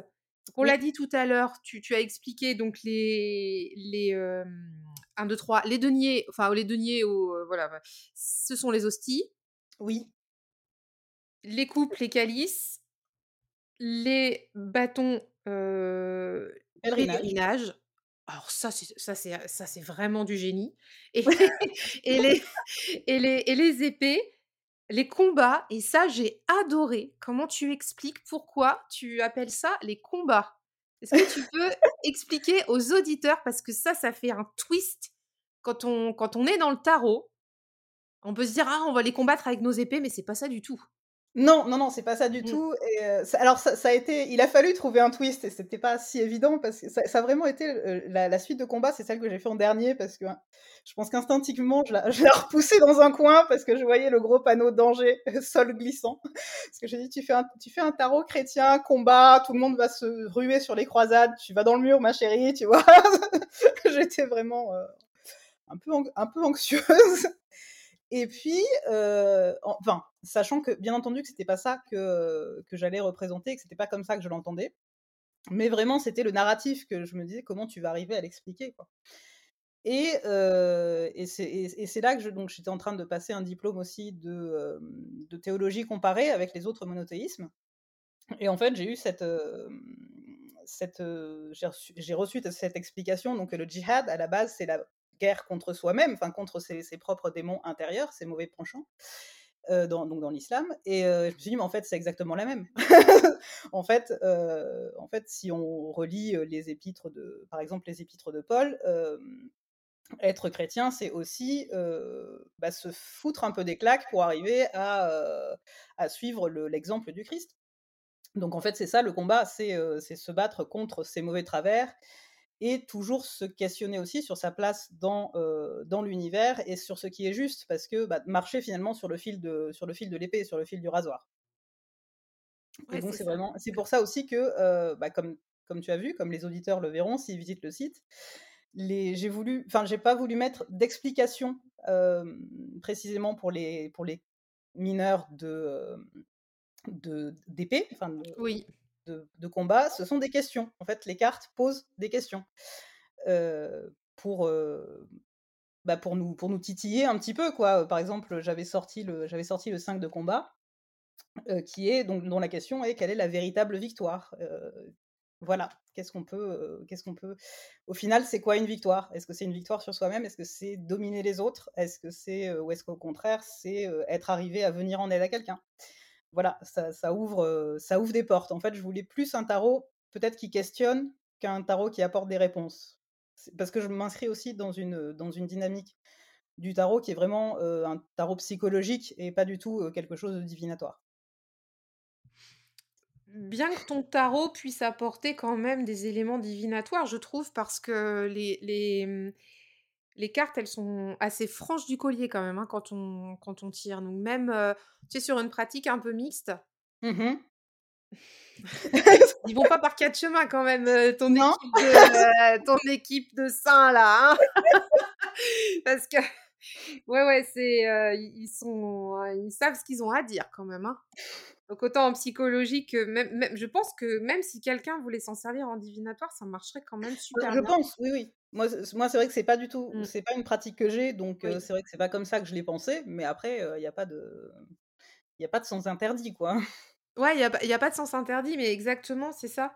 On l'a dit tout à l'heure, tu, as expliqué donc les, les 1, 2, 3, les deniers, enfin les deniers, au, voilà, ce sont les hosties. Oui. Les coupes, les calices, les bâtons, euh, pèlerinage. Alors ça, c'est, ça, c'est, ça, c'est vraiment du génie. Et, et, les, (laughs) et, les, et les épées, les combats, et ça, j'ai adoré. Comment tu expliques pourquoi tu appelles ça les combats? Est-ce que tu peux (laughs) expliquer aux auditeurs? Parce que ça, ça fait un twist quand on, quand on est dans le tarot. On peut se dire, ah, on va les combattre avec nos épées, mais c'est pas ça du tout. Non, non, non, c'est pas ça du mmh. tout. Et alors, ça, a été, il a fallu trouver un twist et c'était pas si évident parce que ça, a vraiment été la, suite de combat, c'est celle que j'ai fait en dernier parce que hein, je pense qu'instinctivement, je l'ai repoussé dans un coin parce que je voyais le gros panneau danger, (laughs) sol glissant. Parce que j'ai dit, tu fais, un, tu fais un tarot chrétien, combat, tout le monde va se ruer sur les croisades, tu vas dans le mur, ma chérie, tu vois. (laughs) j'étais vraiment un, peu un peu anxieuse. Et puis, enfin, sachant que, bien entendu, que c'était pas ça que, que j'allais représenter, que c'était pas comme ça que je l'entendais, mais vraiment, c'était le narratif que je me disais comment tu vas arriver à l'expliquer. Et, et c'est là que j'étais en train de passer un diplôme aussi de, de, théologie comparée avec les autres monothéismes. Et en fait, j'ai eu cette, cette j'ai reçu, cette explication donc le djihad à la base c'est la guerre contre soi-même, enfin contre ses, ses, propres démons intérieurs, ses mauvais penchants. Euh, dans, donc dans l'islam. Et euh, je me suis dit, mais en fait, c'est exactement la même. (laughs) en, fait, euh, en fait, si on relit les épîtres de, par exemple, les épîtres de Paul, être chrétien, c'est aussi bah, se foutre un peu des claques pour arriver à, suivre l'exemple du Christ. Donc en fait, c'est ça le combat, c'est se battre contre ces mauvais travers et toujours se questionner aussi sur sa place dans, dans l'univers et sur ce qui est juste, parce que bah, marcher finalement sur le fil de, sur le fil de l'épée, sur le fil du rasoir. et donc c'est vraiment, c'est pour ça aussi que, bah, comme, comme tu as vu, comme les auditeurs le verront s'ils visitent le site, les, j'ai voulu, enfin j'ai pas voulu mettre d'explication précisément pour les, pour les mineurs de, de d'épée, enfin oui de, combat, ce sont des questions. En fait, les cartes posent des questions pour, bah pour, nous, pour nous titiller un petit peu. Quoi. Par exemple, j'avais sorti, le, j'avais sorti le 5 de combat, qui est, donc, dont la question est quelle est la véritable victoire voilà, qu'est-ce qu'on peut, qu'est-ce qu'on peut. Au final, c'est quoi une victoire? Est-ce que c'est une victoire sur soi-même? Est-ce que c'est dominer les autres? Est-ce que c'est, ou est-ce qu'au contraire, c'est être arrivé à venir en aide à quelqu'un? Voilà, ça, ouvre, ça ouvre des portes. En fait, je voulais plus un tarot peut-être qui questionne qu'un tarot qui apporte des réponses. Parce que je m'inscris aussi dans une, dans une dynamique du tarot qui est vraiment un tarot psychologique et pas du tout quelque chose de divinatoire. Bien que ton tarot puisse apporter quand même des éléments divinatoires, je trouve, parce que les, les, mmh, les cartes, elles sont assez franches du collier quand même hein, quand, on, quand on tire. Donc même, euh, tu sais, sur une pratique un peu mixte. Mmh (laughs) Ils vont pas par quatre chemins quand même, euh, ton, équipe de, euh, ton équipe de saints là. Hein. (laughs) Parce que, ouais, ouais, c'est, ils, sont, ils savent ce qu'ils ont à dire quand même. Hein. Donc autant en psychologique, même, même, je pense que même si quelqu'un voulait s'en servir en divinatoire, ça marcherait quand même super je bien. Je pense, oui, oui. Moi, moi c'est vrai que c'est pas du tout, mmh. c'est pas une pratique que j'ai, donc c'est vrai que c'est pas comme ça que je l'ai pensé. Mais après, il n'y a pas de, il a pas de sens interdit, quoi. Ouais, il n'y a, y a, pas de sens interdit, mais exactement, c'est ça.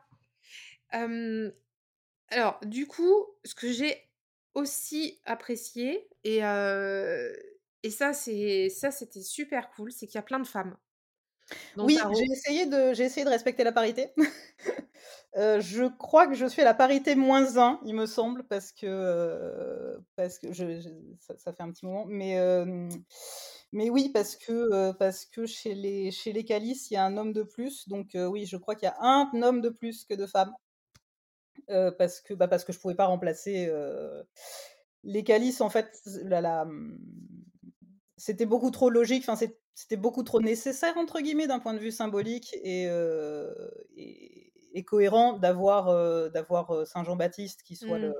alors, du coup, ce que j'ai aussi apprécié et et ça, c'est ça, c'était super cool, c'est qu'il y a plein de femmes. Oui, j'ai essayé de, j'ai essayé de respecter la parité. (laughs) Euh, je crois que je suis à la parité moins 1, il me semble, parce que, euh, parce que je, ça, fait un petit moment. Mais, mais oui, parce que, parce que chez, les, chez les calices, il y a un homme de plus. Donc oui, je crois qu'il y a un homme de plus que de femmes. parce, que, bah, parce que je ne pouvais pas remplacer les calices. En fait, la, la, c'était beaucoup trop logique. Enfin, c'était beaucoup trop nécessaire, entre guillemets, d'un point de vue symbolique et, et et cohérent d'avoir euh, d'avoir euh, Saint Jean-Baptiste qui soit le mmh.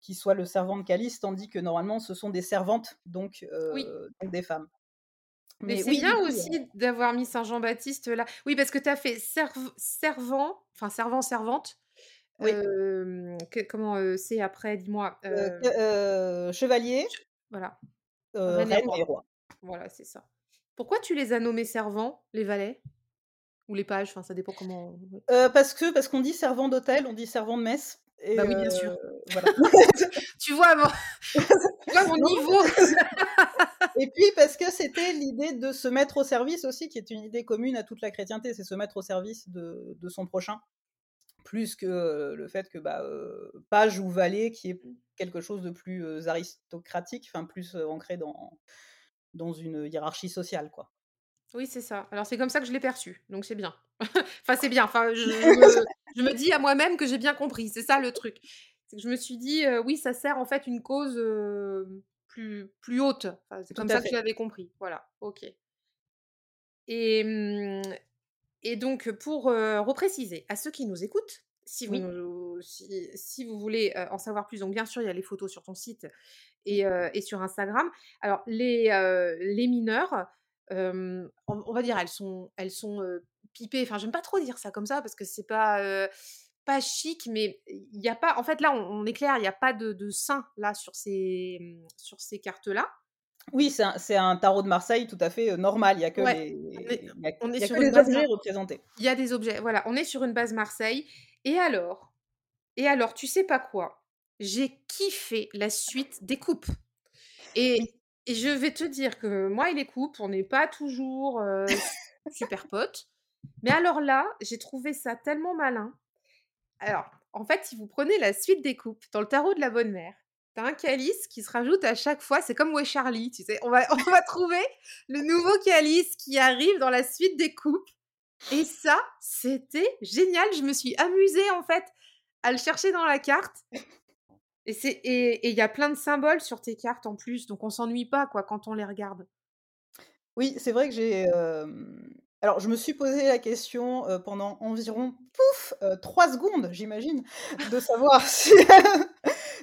qui soit le servant de Calice, tandis que normalement ce sont des servantes, donc, euh, des femmes. Mais, c'est bien aussi d'avoir mis Saint Jean-Baptiste là. Oui, parce que tu as fait servant, enfin servant, servante. Oui. comment c'est après, dis-moi Chevalier. Voilà. reine et roi. Voilà, c'est ça. Pourquoi tu les as nommés servants, les valets? Ou les pages, enfin ça dépend comment. Euh, parce que parce qu'on dit servant d'hôtel, on dit servant de messe. Et bah oui, bien sûr. Voilà. (laughs) tu vois mon, (laughs) tu vois mon niveau. (laughs) et puis parce que c'était l'idée de se mettre au service aussi, qui est une idée commune à toute la chrétienté, c'est se mettre au service de, de, son prochain, plus que le fait que bah, page ou valet, qui est quelque chose de plus aristocratique, enfin plus ancré dans dans une hiérarchie sociale, quoi. Oui, c'est ça. Alors c'est comme ça que je l'ai perçu, donc c'est bien. (laughs) enfin, c'est bien. Enfin, je, (laughs) me, je me dis à moi-même que j'ai bien compris. C'est ça le truc. Que je me suis dit, oui, ça sert en fait une cause plus, plus haute. c'est comme ça que je l'avais compris. Voilà, ok. Et, mmh, et donc, pour repréciser à ceux qui nous écoutent, si Oui. vous, si, si vous voulez euh, en savoir plus, donc bien sûr, il y a les photos sur ton site Mmh. et, euh, et sur Instagram. Alors, les, euh, les mineurs, on, on va dire, elles sont, elles sont pipées. Enfin, j'aime pas trop dire ça comme ça parce que c'est pas, pas chic, mais il n'y a pas. En fait, là, on, on est clair, il n'y a pas de, de sein là sur ces, sur ces cartes-là. Oui, c'est un un tarot de Marseille tout à fait, normal. Il y a que Ouais, les on est, il y a on est il y a sur que les base. objets représentés. Il y a des objets. Voilà, on est sur une base Marseille. Et alors, et alors, tu sais pas quoi? J'ai kiffé la suite des coupes. Et, et je vais te dire que moi et les coupes, on n'est pas toujours euh, super potes. Mais alors là, j'ai trouvé ça tellement malin. Alors, en fait, si vous prenez la suite des coupes dans le tarot de la bonne mère, t'as un calice qui se rajoute à chaque fois. C'est comme Ouais Charlie, tu sais? On va, (laughs) on va trouver le nouveau calice qui arrive dans la suite des coupes. Et ça, c'était génial. Je me suis amusée, en fait, à le chercher dans la carte. Et c'est et il y a plein de symboles sur tes cartes en plus, donc on s'ennuie pas quoi quand on les regarde. Oui, c'est vrai que j'ai, alors je me suis posé la question, pendant environ, pouf, 3 secondes, j'imagine, de savoir (laughs) si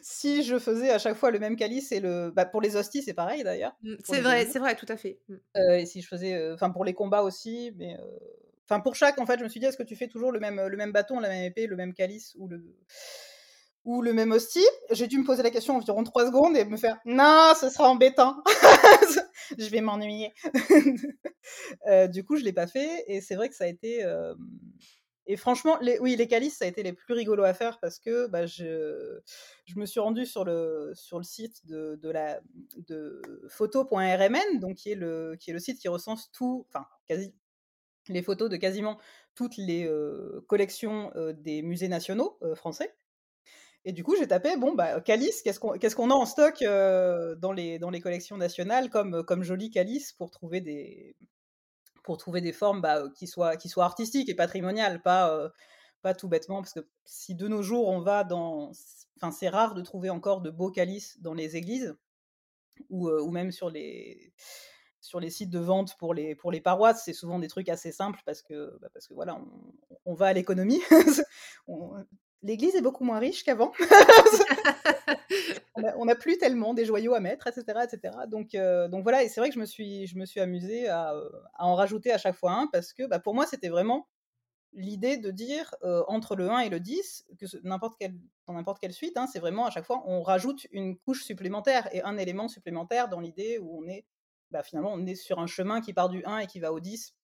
si je faisais à chaque fois le même calice et le bah, pour les hosties, c'est pareil d'ailleurs, Mmh, pour c'est les vrai, animaux, c'est vrai, tout à fait. Mmh. et si je faisais, enfin pour les combats aussi, mais enfin pour chaque en fait, je me suis dit: «Est-ce que tu fais toujours le même, le même bâton, la même épée, le même calice ou le ou le même hostie?» j'ai dû me poser la question environ 3 secondes et me faire: «Non, ce sera embêtant, (laughs) je vais m'ennuyer». Heu, (laughs) du coup, je l'ai pas fait et c'est vrai que ça a été, hem et franchement, oui, les calices, ça a été les plus rigolos à faire parce que, bah, je je me suis rendue sur le sur le site de de la de photo.rmn, donc qui est le qui est le site qui recense tout, enfin, quasi les photos de quasiment toutes les, collections, des musées nationaux, français et du coup, j'ai tapé, bon, bah, calice, qu'est-ce qu'on a en stock, dans les dans les collections nationales comme, comme joli calice pour trouver des pour trouver des formes, bah, qui soient qui artistiques et patrimoniales, pas, pas tout bêtement parce que si de nos jours on va dans enfin, c'est rare de trouver encore de beaux calices dans les églises ou, ou même sur les sur les sites de vente pour les pour les paroisses, c'est souvent des trucs assez simples parce que, bah, parce que voilà, on on va à l'économie. (laughs) On l'église est beaucoup moins riche qu'avant. (laughs) On a on a plus tellement des joyaux à mettre et cetera et cetera donc heu, donc voilà et c'est vrai que je me suis je me suis amusée à, heu, à en rajouter à chaque fois un parce que, bah, pour moi, c'était vraiment l'idée de dire, heu, entre le 1 et le 10, que n'importe quelle dans n'importe quelle suite, hein, c'est vraiment à chaque fois, on rajoute une couche supplémentaire et un élément supplémentaire dans l'idée où on est, bah, finalement, on est sur un chemin qui part du 1 et qui va au 10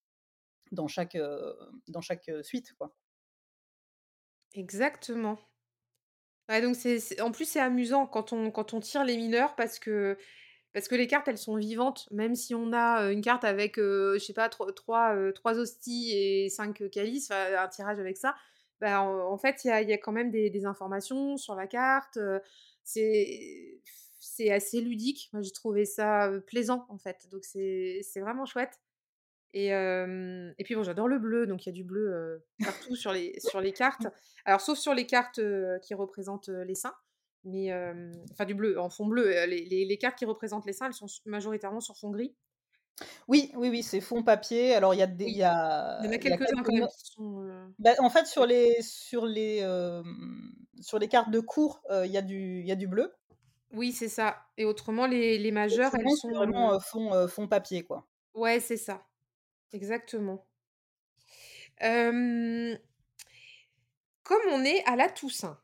dans chaque, dans chaque, suite, quoi. Exactement. Donc c'est en plus, c'est amusant quand on quand on tire les mineurs parce que parce que les cartes, elles sont vivantes. Même si on a, une carte avec, heu, je sais pas, tro trois, heu, 3 hosties et 5 heu, calices, un tirage avec ça, bah, en fait, il y a y a quand même des informations sur la carte, c'est c'est assez ludique. Moi, j'ai trouvé ça, plaisant, en fait, donc c'est vraiment chouette. Et et puis bon, j'adore le bleu, donc il y a du bleu, partout sur les sur les cartes. (laughs) Alors sauf sur les cartes, qui représentent, les saints, mais enfin du bleu en fond bleu, les les les cartes qui représentent les saints, elles sont majoritairement sur fond gris. Oui, oui, oui, c'est fond papier. Alors il y a des il y Oui, il y en a quelques-uns quand même qui sont, bah, en fait, sur les sur les, sur les cartes de cours, il y a du il y a du bleu Oui, c'est ça et autrement les les majeures, elles sont, vraiment, fond, fond papier, quoi. ouais, c'est ça, exactement. Comme on est à la Toussaint,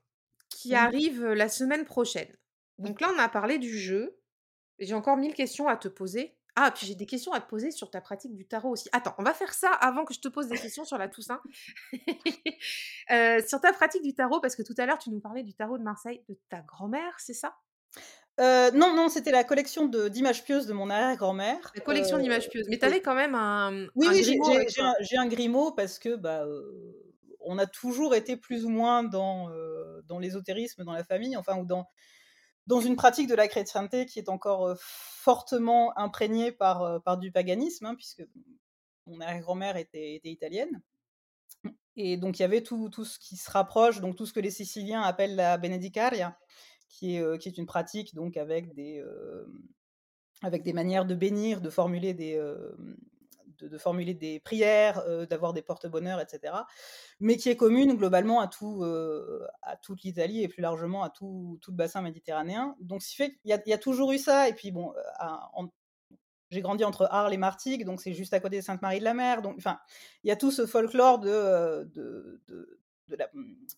qui Oui. arrive, la semaine prochaine, Oui. donc là, on a parlé du jeu J'ai encore 1000 questions à te poser. Ah, puis j'ai des questions à te poser sur ta pratique du tarot aussi. Attends, on va faire ça avant que je te pose des questions sur la Toussaint. Heu, (laughs) sur ta pratique du tarot, parce que tout à l'heure, tu nous parlais du tarot de Marseille de ta grand-mère, c'est ça? Heu, non, non, c'était la collection de d'images pieuses de mon arrière-grand-mère, La collection d'images pieuses. Mais tu avais quand même un, Oui, un oui, j'ai Grimaud j'ai avec j'ai toi? un j'ai un Grimaud parce que, bah, heu, on a toujours été plus ou moins dans, heu, dans l'ésotérisme dans la famille, enfin ou dans dans une pratique de la chrétienté qui est encore, heu, fortement imprégnée par, heu, par du paganisme, hein, puisque mon arrière-grand-mère était était italienne et donc il y avait tout tout ce qui se rapproche, donc tout ce que les Siciliens appellent la benedicaria, qui est, une pratique donc avec des, avec des manières de bénir, de formuler des, de, formuler des prières, d'avoir des porte-bonheur, etc. Mais qui est commune globalement à, tout, à toute l'Italie et plus largement à tout, tout, le bassin méditerranéen. Donc, ce fait qu'il y, a toujours eu ça. Et puis, bon, j'ai grandi entre Arles et Martigues, donc c'est juste à côté de Sainte-Marie de la Mer. Donc, enfin, il y a tout ce folklore de, de, de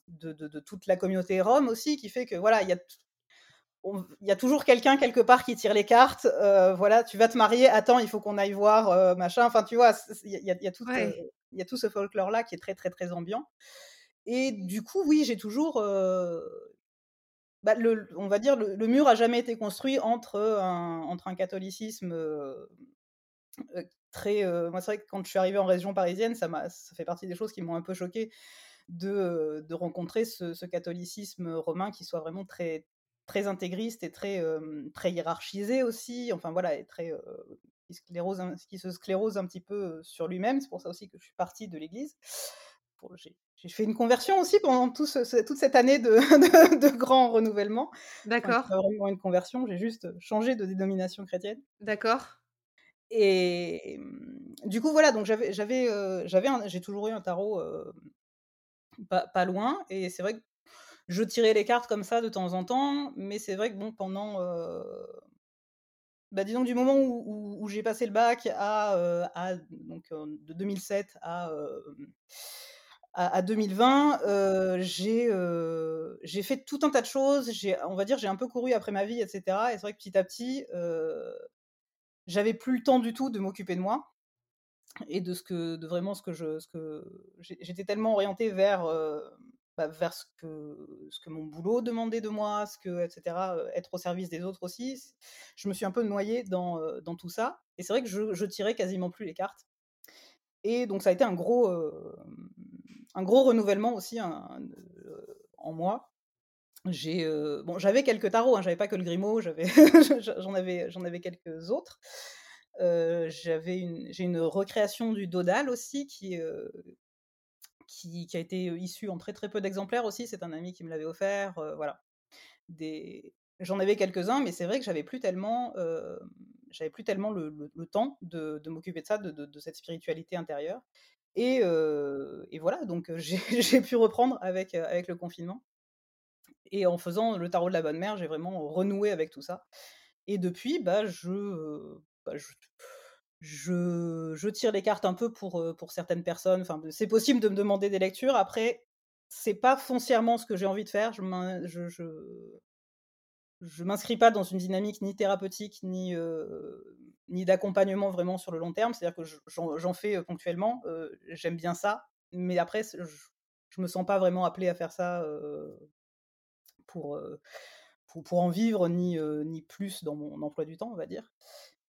de, de, toute la communauté rome aussi, qui fait que voilà, il y a il y a toujours quelqu'un quelque part qui tire les cartes. Euh, voilà, tu vas te marier, attends, il faut qu'on aille voir, euh, machin. Enfin, tu vois, il y a, y, euh, y a tout ce folklore-là qui est très, très, très ambiant. Et du coup, oui, j'ai toujours. Bah, le, on va dire, le, mur a jamais été construit entre un, entre un catholicisme très. moi, c'est vrai que quand je suis arrivée en région parisienne, ça, ça fait partie des choses qui m'ont un peu choquée de, de rencontrer ce, ce, catholicisme romain qui soit vraiment très, très intégriste et très, très hiérarchisé aussi. Enfin voilà, et très, qui, sclérose, qui se sclérose un petit peu sur lui-même. C'est pour ça aussi que je suis partie de l'Église. J'ai fait une conversion aussi pendant tout toute cette année de, (laughs) de, grand renouvellement. D'accord. Enfin, pas vraiment une conversion, j'ai juste changé de dénomination chrétienne. D'accord. Et du coup, voilà, donc j'avais, j'avais, j'avais, j'ai toujours eu un tarot pas, pas, loin, et c'est vrai que je tirais les cartes comme ça de temps en temps, mais c'est vrai que bon, pendant. Euh, bah, disons du moment où, j'ai passé le bac à, euh, donc, euh, de 2007 à, à, 2020, j'ai j'ai fait tout un tas de choses. On va dire, j'ai un peu couru après ma vie, etc. Et c'est vrai que petit à petit, j'avais plus le temps du tout de m'occuper de moi et de ce que de vraiment ce que je ce que j'étais tellement orientée vers bah, vers ce que, ce que mon boulot demandait de moi, ce que, etc., être au service des autres aussi. Je me suis un peu noyée dans, dans tout ça. Et c'est vrai que je, je, tirais quasiment plus les cartes. Et donc ça a été un gros, un gros renouvellement aussi en moi. J'ai, bon, j'avais quelques tarots, hein, j'avais pas que le Grimaud, j'avais, (laughs) j'en avais, j'en avais quelques autres. j'avais une, j'ai une recréation du Dodal aussi qui, qui, a été issu en très très peu d'exemplaires aussi. C'est un ami qui me l'avait offert. voilà. Des... J'en avais quelques-uns, mais c'est vrai que j'avais plus tellement, plus tellement le, temps de, m'occuper de ça, de, cette spiritualité intérieure. Et, et voilà, donc (laughs) j'ai pu reprendre avec, avec le confinement. Et en faisant le tarot de la bonne mère, j'ai vraiment renoué avec tout ça. Et depuis, bah, je, bah, je je, tire les cartes un peu pour, pour certaines personnes. Enfin, c'est possible de me demander des lectures. Après, c'est pas foncièrement ce que j'ai envie de faire. Je, je, je, m'inscris pas dans une dynamique ni thérapeutique ni, ni d'accompagnement vraiment sur le long terme. C'est-à-dire que j'en fais ponctuellement. J'aime bien ça, mais après, je, je me sens pas vraiment appelée à faire ça pour, pour, pour, en vivre ni, ni plus dans mon emploi du temps, on va dire.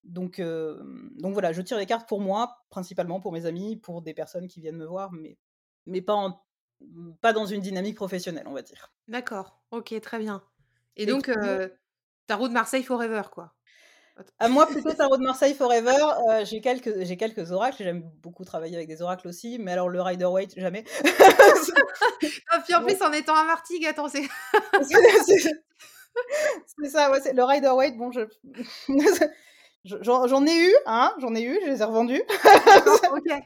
Donc, donc voilà, je tire les cartes pour moi, principalement pour mes amis, pour des personnes qui viennent me voir, mais, mais pas, pas dans une dynamique professionnelle, on va dire. D'accord, ok, très bien. Et, donc, tarot de Marseille Forever, quoi. À moi, plutôt tarot de Marseille Forever. j'ai quelques, j'ai quelques oracles. J'aime beaucoup travailler avec des oracles aussi, mais alors le Rider Waite, jamais. (laughs) ah, puis en plus, en étant à Martigues, attends, c'est. (laughs) c'est ça, ouais, le Rider Waite, bon, je. J'en ai eu, hein, j'en ai eu, je les ai revendus. (laughs) ok.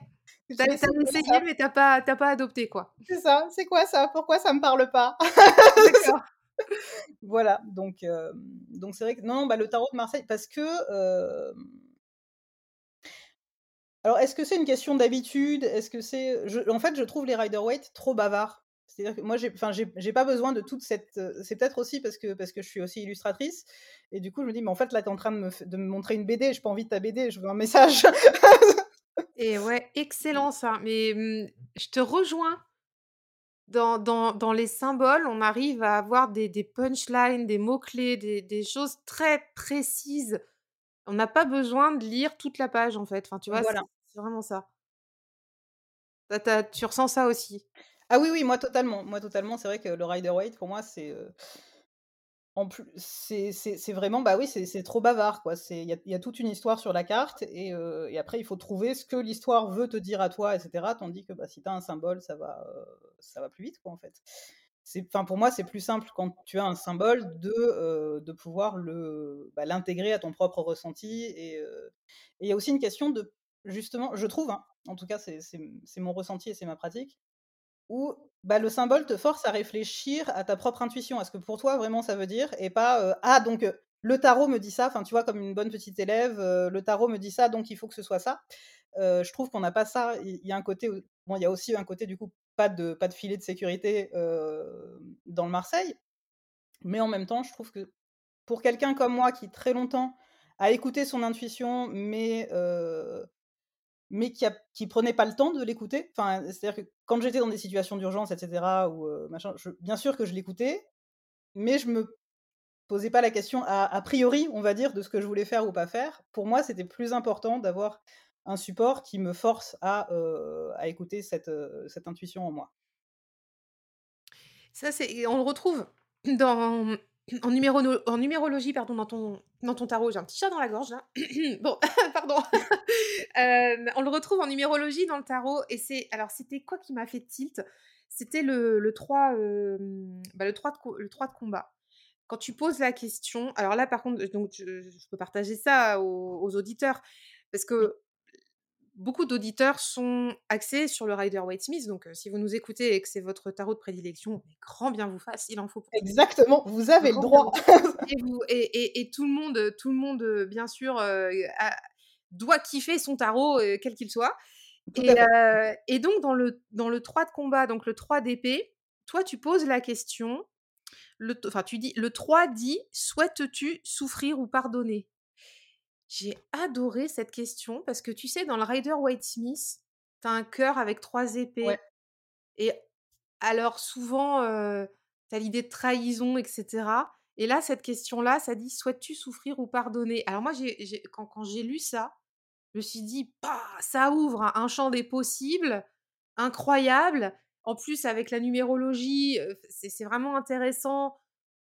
T'as essayé, mais t'as pas, pas adopté, quoi. C'est ça. C'est quoi ça? Pourquoi ça me parle pas? D'accord. (laughs) voilà. Donc, euh, donc c'est vrai que non, bah, le tarot de Marseille, parce que. Euh, alors, est-ce que c'est une question d'habitude? Est-ce que c'est. En fait, je trouve les Rider Waite trop bavards. C'est-à-dire que moi, j'ai, enfin, j'ai, pas besoin de toute cette. C'est peut-être aussi parce que, parce que je suis aussi illustratrice. Et du coup, je me dis, mais en fait, là, tu es en train de me, de me montrer une BD. Je pas envie de ta BD, je veux un message. (laughs) et ouais, excellent ça. Mais mmh, je te rejoins. Dans, dans, dans, les symboles, on arrive à avoir des, des punchlines, des mots-clés, des, des, choses très précises. On n'a pas besoin de lire toute la page, en fait. Enfin, tu vois, voilà. c'est, vraiment ça. tu ressens ça aussi? Ah oui, oui, moi totalement. Moi totalement, c'est vrai que le Rider Waite, pour moi, c'est. En plus, c'est vraiment, bah oui, c'est trop bavard, quoi. Il y a, toute une histoire sur la carte, et, et après, il faut trouver ce que l'histoire veut te dire à toi, etc. Tandis que bah, si tu as un symbole, ça va, ça va plus vite, quoi, en fait. Enfin, pour moi, c'est plus simple quand tu as un symbole de, de pouvoir bah, l'intégrer à ton propre ressenti. Et il y a aussi une question de justement, je trouve, hein, en tout cas, c'est c'est c'est mon ressenti et c'est ma pratique, où, bah, le symbole te force à réfléchir à ta propre intuition, à ce que pour toi vraiment ça veut dire et pas, «Ah donc le tarot me dit ça», enfin tu vois comme une bonne petite élève, «Le tarot me dit ça donc il faut que ce soit ça». Je trouve qu'on n'a pas ça. Il y a un côté bon, il y a aussi un côté du coup, pas de pas de filet de sécurité, dans le Marseille, mais en même temps, je trouve que pour quelqu'un comme moi qui très longtemps a écouté son intuition, mais mais qui a qui prenait pas le temps de l'écouter, enfin, c'est-à-dire que quand j'étais dans des situations d'urgence et cetera ou heu, machin, bien sûr que je l'écoutais, mais je me posais pas la question a a priori, on va dire, de ce que je voulais faire ou pas faire. Pour moi, c'était plus important d'avoir un support qui me force à, heu, à écouter cette, heu, cette intuition en moi. Ça, c'est on le retrouve dans, en numérologie, pardon, dans ton dans ton tarot. J'ai un petit chat dans la gorge là. (clears throat) Bon, (laughs) pardon. Hem, on le retrouve en numérologie dans le tarot et c'est alors c'était quoi qui m'a fait tilt? C'était le le 3, hem, bah, le 3 de co le 3 de combat. Quand tu poses la question alors là par contre, donc je peux partager ça aux aux auditeurs parce que beaucoup d'auditeurs sont axés sur le Rider-Waite-Smith donc heu, si vous nous écoutez et que c'est votre tarot de prédilection, mais grand bien vous fasse, il en faut pour. Exactement, vous avez le Grand droit. (laughs) et vous et et et tout le monde, heu, tout le monde, heu, bien sûr, a doit kiffer son tarot, quel qu'il soit et donc dans le dans le 3 de combat, donc le 3 d'épée, toi tu poses la question, enfin tu dis: «Le 3 dit: "Souhaites-tu souffrir ou pardonner?"». J'ai adoré cette question parce que tu sais dans le Rider-Waite-Smith, tu as un cœur avec 3 Ouais. épées et alors souvent, heu, tu as l'idée de trahison et cetera et là, cette question-là, ça dit: «Souhaites-tu souffrir ou pardonner?». Alors moi, j'ai quand quand j'ai lu ça, je me suis dit: «Bah, ça ouvre un un champ des possibles incroyable». En plus avec la numérologie, c'est vraiment intéressant.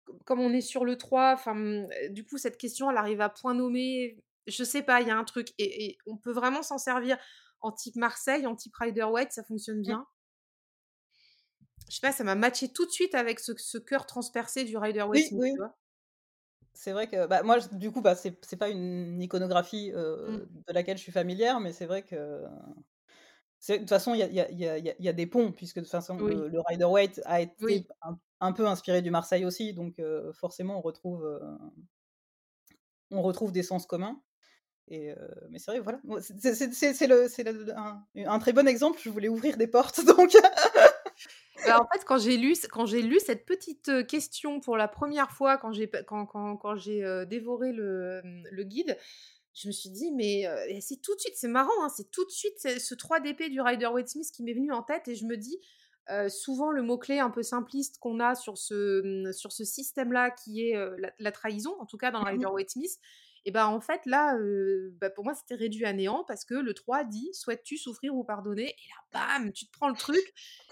Com comme on est sur le 3, enfin, mmh, du coup, cette question, elle arrive à point nommé. Je sais pas, il y a un truc et et on peut vraiment s'en servir en type Marseille, en type Rider-Waite, ça fonctionne Mmh. bien. Je sais pas, ça m'a matché tout de suite avec ce ce cœur transpercé du Rider-Waite-Smith, tu oui. C'est vrai que, bah, moi, du coup, bah, c'est c'est pas une iconographie, Mmh. de laquelle je suis familière, mais c'est vrai que de toute façon, il y a y y y des ponts puisque de toute façon Oui. le le Rider-Waite a Oui. été un un peu inspiré du Marseille aussi, donc forcément on retrouve, heu on retrouve des sens communs et heu, mais c'est vrai, voilà, c'est un un très bon exemple, je voulais ouvrir des portes (laughs) donc Bah, en fait, quand j'ai lu quand j'ai lu cette petite, heu, question pour la 1re fois, quand j'ai quand quand quand j'ai, heu, dévoré le, guide, je me suis dit: «Mais heu» et c'est tout de suite, c'est marrant, hein, c'est tout de suite ce ce 3 d'épée du Rider-Waite-Smith qui m'est venu en tête et je me dis, souvent le mot clé un peu simpliste qu'on a sur ce, mmh, sur ce système-là qui est, la la trahison, en tout cas dans le Mmh mh. Rider-Waite-Smith et bah, en fait là, bah, pour moi c'était réduit à néant parce que le 3 dit: «Souhaites-tu souffrir ou pardonner?» et là, bam, tu te prends le truc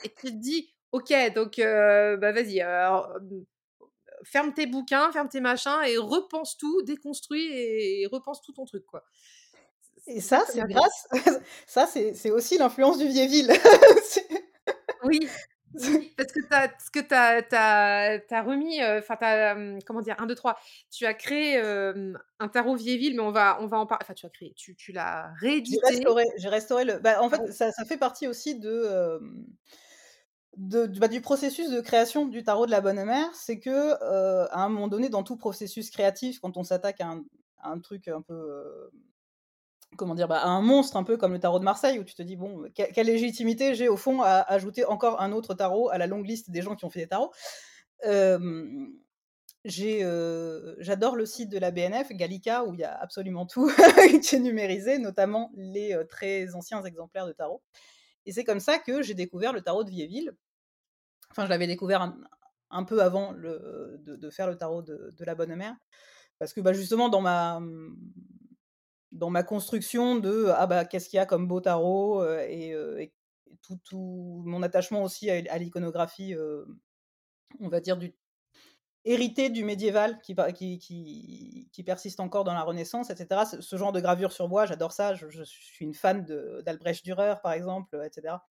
et tu te dis: «OK, donc bah, vas-y, alors, ferme tes bouquins, ferme tes machins et repense tout, déconstruis et repense tout ton truc, quoi». Et ça c'est grâce (laughs) ça, c'est aussi l'influence du (laughs) c'est oui, (laughs) parce que tu as que tu as as remis, heu, enfin tu as, hem, comment dire? 1-2-3, tu as créé, un tarot Vieilleville, mais on va on va en par enfin tu as créé, tu tu l'as réédité. j'ai restauré le bah, en fait, ça ça fait partie aussi de, de du, bah, du processus de création du tarot de la Bonne Mère. C'est que, heu, à un moment donné, dans tout processus créatif, quand on s'attaque à un à un truc un peu, comment dire? Bah, à un monstre un peu comme le tarot de Marseille où tu te dis: «Bon, que quelle légitimité j'ai au fond à ajouter encore un autre tarot à la longue liste des gens qui ont fait des tarots?» heu, j'adore le site de la BNF, Gallica, où il y a absolument tout (laughs) qui est numérisé, notamment les, heu, très anciens exemplaires de tarot et c'est comme ça que j'ai découvert le tarot de Vieilleville. Enfin, je l'avais découvert un peu avant de faire le tarot de la Bonne Mère parce que, bah, justement dans ma, dans ma construction de: «Ah bah, qu'est-ce qu'il y a comme beau tarot?» et tout tout mon attachement aussi à l'iconographie, on va dire du héritée du médiéval qui persiste encore dans la Renaissance et cetera. Ce genre de gravure sur bois, j'adore ça, je je suis une fan d'Albrecht Dürer, par exemple, heu et cetera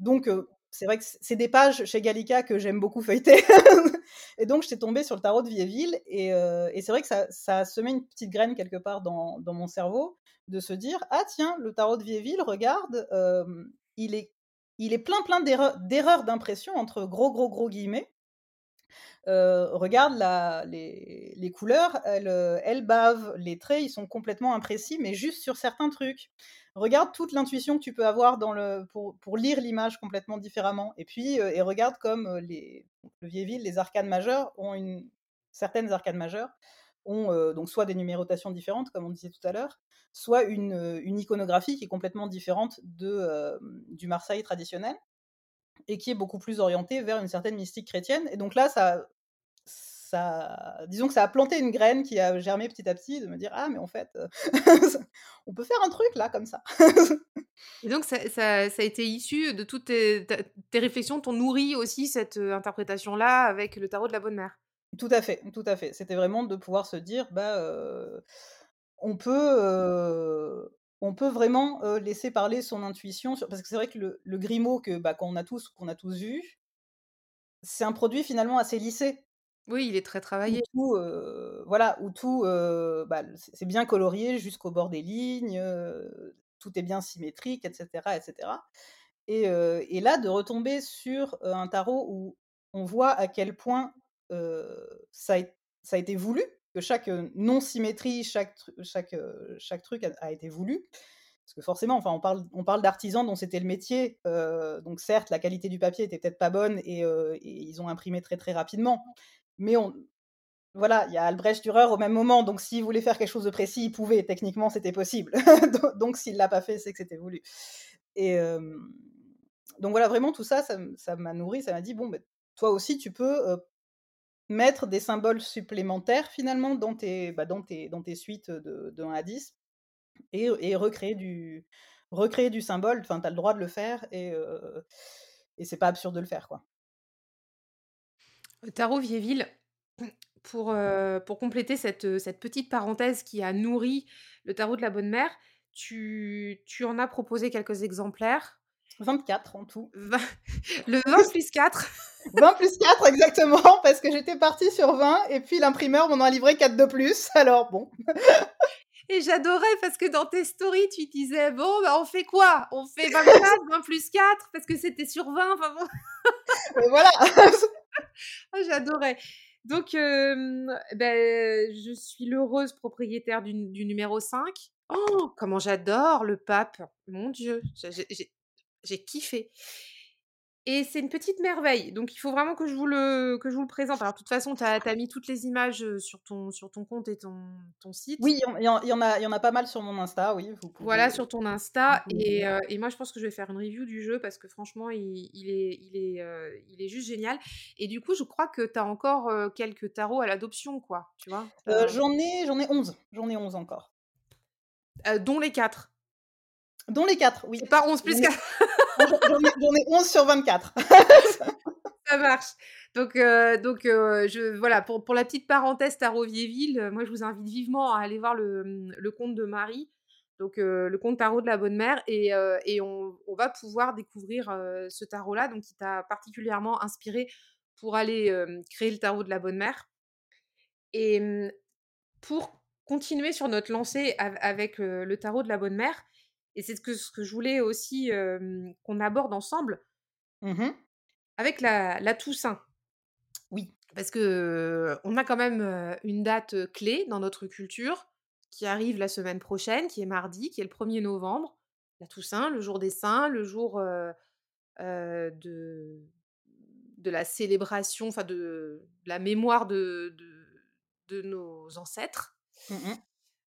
donc c'est vrai que c'est des pages chez Gallica que j'aime beaucoup feuilleter. (laughs) et donc, j'étais tombée sur le tarot de Vieilleville. Et, et c'est vrai que ça, a semé une petite graine quelque part dans, mon cerveau de se dire Ah, tiens, le tarot de Vieilleville, regarde, il, est, il est plein, plein d'erreurs d'impression, entre gros, gros, gros guillemets. Regarde la, les, les, couleurs, elles, elles, bavent, les traits, ils sont complètement imprécis, mais juste sur certains trucs regarde toute l'intuition que tu peux avoir dans le, pour, pour lire l'image complètement différemment. Et puis, euh, et regarde comme euh, les, le Vieilleville, les arcades majeures ont une, certaines arcades majeures ont euh, donc soit des numérotations différentes, comme on disait tout à l'heure, soit une, une, iconographie qui est complètement différente de, du Marseille traditionnel et qui est beaucoup plus orientée vers une certaine mystique chrétienne. Et donc là, ça, ça, disons que ça a planté une graine qui a germé petit à petit de me dire ah mais en fait euh, (laughs) on peut faire un truc là comme ça. Et donc ça, ça, a été issu de toutes tes, tes réflexions, t'ont nourri aussi cette euh, interprétation là avec le tarot de la bonne mère? Tout à fait, tout à fait. C'était vraiment de pouvoir se dire bah euh, on peut on peut vraiment laisser parler son intuition parce que c'est vrai que le, le Grimaud que bah, qu'on a tous qu'on a tous vu c'est un produit finalement assez lissé oui, il est très travaillé. Tout, voilà, où tout, bah, c'est bien colorié jusqu'au bord des lignes, tout est bien symétrique, etc., etc. Et, et, là, de retomber sur un tarot où on voit à quel point ça, a, ça, a, été voulu, que chaque non-symétrie, chaque, chaque, chaque truc a, été voulu. Parce que forcément, enfin, on parle, on parle d'artisans dont c'était le métier. donc certes, la qualité du papier était peut-être pas bonne et, et, ils ont imprimé très très rapidement mais on, voilà, il y a Albrecht Dürer au même moment, donc s'il voulait faire quelque chose de précis, il pouvait, techniquement c'était possible. (laughs) donc s'il l'a pas fait, c'est que c'était voulu. Et donc voilà, vraiment tout ça, ça m'a nourri, ça m'a dit, bon, ben, toi aussi tu peux mettre des symboles supplémentaires finalement dans tes, bah, tes, suites de, de 1 à 10 et, recréer, du, symbole, enfin tu as le droit de le faire et, et c'est pas absurde de le faire quoi. Tarot Vieilleville, pour, euh, pour compléter cette, cette petite parenthèse qui a nourri le tarot de la bonne mère, tu, tu en as proposé quelques exemplaires. 24 en tout. Le 20 plus 4. 20 (laughs) plus 4, exactement, parce que j'étais partie sur 20 et puis l'imprimeur m'en a livré 4 de plus, alors bon. (laughs) Et j'adorais parce que dans tes stories, tu disais Bon, bah, on fait quoi? On fait 24, 20 plus 4 parce que c'était sur 20. Enfin bon. (laughs) voilà oh, (laughs) J'adorais. Donc, ben, je suis l'heureuse propriétaire du, du, numéro 5. Oh, comment j'adore le pape. Mon Dieu, j'ai kiffé. Et c'est une petite merveille. Donc, il faut vraiment que je vous le, que je vous le présente. Alors, de toute façon, tu as, as, mis toutes les images sur ton, sur ton compte et ton, ton site. Oui, il y, en, y, en a, y en a pas mal sur mon Insta, oui. Vous pouvez... Voilà, sur ton Insta. Et, et, moi, je pense que je vais faire une review du jeu parce que franchement, il, il est, il, est, il est juste génial. Et du coup, je crois que tu as encore quelques tarots à l'adoption, quoi. Tu vois J'en ai, ai 11. J'en ai 11 encore. Dont les 4. Dont les 4, oui. pas 11 plus 4. J'en ai, 11 sur 24. (laughs) Ça marche. Donc, euh, donc euh, voilà, pour, pour, la petite parenthèse Tarot Vieilleville, euh, moi je vous invite vivement à aller voir le, le conte de Marie, donc le conte tarot de la bonne mère, et, et on, va pouvoir découvrir ce tarot-là, donc qui t'a particulièrement inspiré pour aller créer le tarot de la bonne mère. Et mmh, pour continuer sur notre lancée avec le tarot de la bonne mère, et c'est ce que, ce que je voulais aussi qu'on aborde ensemble mmh avec la, la, Toussaint. Oui. Parce que on a quand même une date clé dans notre culture qui arrive la semaine prochaine, qui est mardi, qui est le 1er novembre. La Toussaint, le jour des saints, le jour de, de la célébration, enfin de, la mémoire de, de, de nos ancêtres. Mmh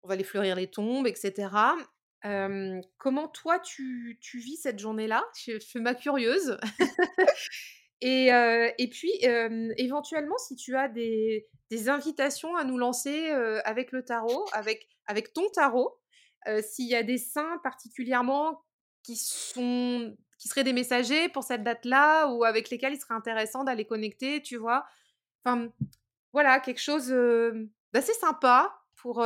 on va les fleurir les tombes, etc comment toi tu, tu, vis cette journée-là? Je, fais ma curieuse. (laughs) et, et, puis, éventuellement, si tu as des, des, invitations à nous lancer avec le tarot, avec, avec ton tarot, s'il y a des saints particulièrement qui, sont, qui seraient des messagers pour cette date-là ou avec lesquels il serait intéressant d'aller connecter, tu vois? Enfin, voilà, quelque chose d'assez sympa pour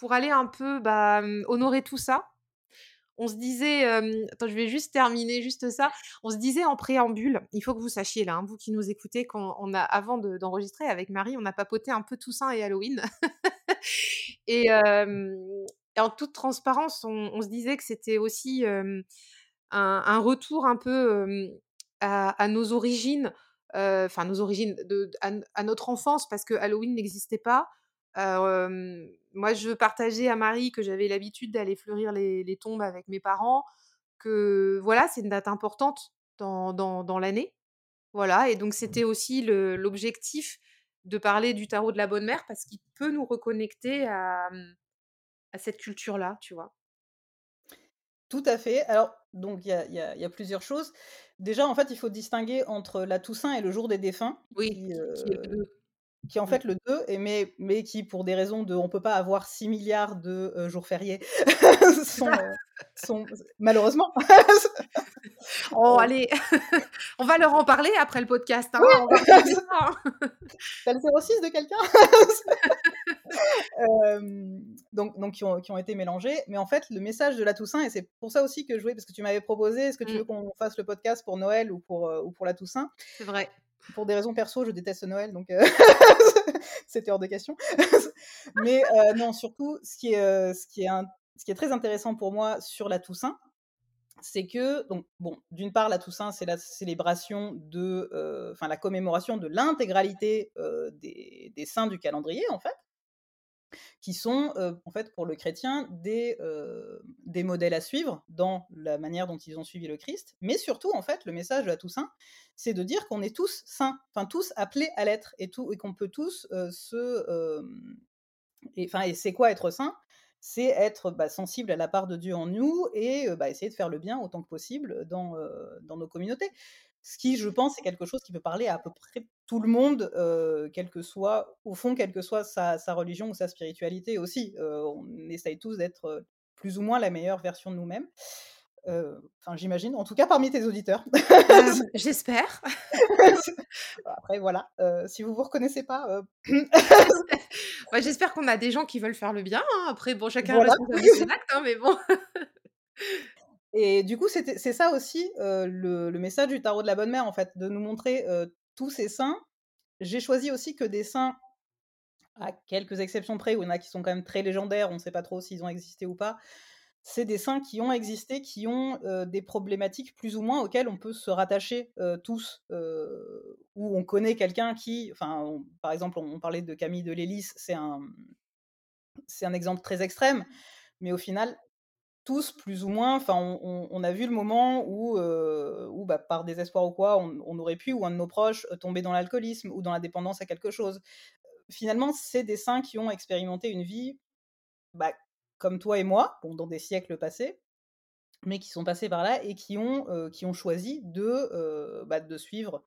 pour aller un peu bah, honorer tout ça, on se disait, attends, je vais juste terminer juste ça. On se disait en préambule, il faut que vous sachiez là, hein, vous qui nous écoutez, quand on a, avant d'enregistrer avec Marie, on a papoté un peu Toussaint et Halloween. (laughs) et, en toute transparence, on, se disait que c'était aussi un, retour un peu à, nos origines, enfin nos origines, de, à, notre enfance, parce que Halloween n'existait pas. Moi, je partageais à Marie que j'avais l'habitude d'aller fleurir les, tombes avec mes parents, que voilà, c'est une date importante dans, dans, l'année. Voilà, et donc c'était aussi l'objectif de parler du tarot de la bonne mère parce qu'il peut nous reconnecter à, à cette culture-là, tu vois. Tout à fait. Alors, donc, il y a, plusieurs choses. Déjà, en fait, il faut distinguer entre la Toussaint et le jour des défunts. Oui, qui, euh, est en mmh. fait le 2, et mais, mais qui, pour des raisons de on peut pas avoir 6 milliards de euh, jours fériés, (laughs) sont, sont, malheureusement. (laughs) oh, allez, (laughs) on va leur en parler après le podcast. Hein. T'as le 06 de quelqu'un? Donc, donc qui, ont, qui, ont, été mélangés. Mais en fait, le message de la Toussaint, et c'est pour ça aussi que je voulais, parce que tu m'avais proposé, est-ce que tu veux mmh. qu'on fasse le podcast pour Noël ou pour, euh, ou pour la Toussaint? C'est vrai. Pour des raisons perso, je déteste Noël, donc euh, (laughs) c'était hors de question. (laughs) Mais euh, non, surtout, ce qui, est, ce, qui est très intéressant pour moi sur la Toussaint, c'est que, donc, bon, d'une part, la Toussaint, c'est la célébration de, enfin, la commémoration de l'intégralité des, saints du calendrier, en fait qui sont en fait pour le chrétien des, des modèles à suivre dans la manière dont ils ont suivi le Christ. Mais surtout, en fait, le message de la Toussaint, c'est de dire qu'on est tous saints, enfin tous appelés à l'être et, tout, et qu'on peut tous se... Enfin, et, c'est quoi être saint? C'est être bah, sensible à la part de Dieu en nous et bah, essayer de faire le bien autant que possible dans, dans nos communautés. Ce qui, je pense, est quelque chose qui peut parler à, à peu près tout le monde, quel que soit, au fond, quelle que soit sa, religion ou sa spiritualité aussi. on essaye tous d'être plus ou moins la meilleure version de nous-mêmes. Enfin, j'imagine, en tout cas parmi tes auditeurs. Ah, (laughs) j'espère. (laughs) Après, voilà, si vous vous reconnaissez pas. (laughs) J'espère qu'on a des gens qui veulent faire le bien. Hein. Après, bon, chacun voilà. a ses actes, hein, mais bon. Et du coup, c'est ça aussi le, message du tarot de la bonne mère, en fait, de nous montrer tous ces saints. J'ai choisi aussi que des saints, à quelques exceptions près, où il y en a qui sont quand même très légendaires, on ne sait pas trop s'ils ont existé ou pas, c'est des saints qui ont existé, qui ont des problématiques plus ou moins auxquelles on peut se rattacher tous, où on connaît quelqu'un qui, enfin, par exemple, on, parlait de Camille de Lélis, c'est un, un exemple très extrême, mais au final, tous, plus ou moins, enfin, on, a vu le moment où, où bah, par désespoir ou quoi, on, aurait pu, ou un de nos proches, tomber dans l'alcoolisme ou dans la dépendance à quelque chose. Finalement, c'est des saints qui ont expérimenté une vie bah, comme toi et moi, bon, dans des siècles passés, mais qui sont passés par là et qui ont, qui ont choisi de, bah, de suivre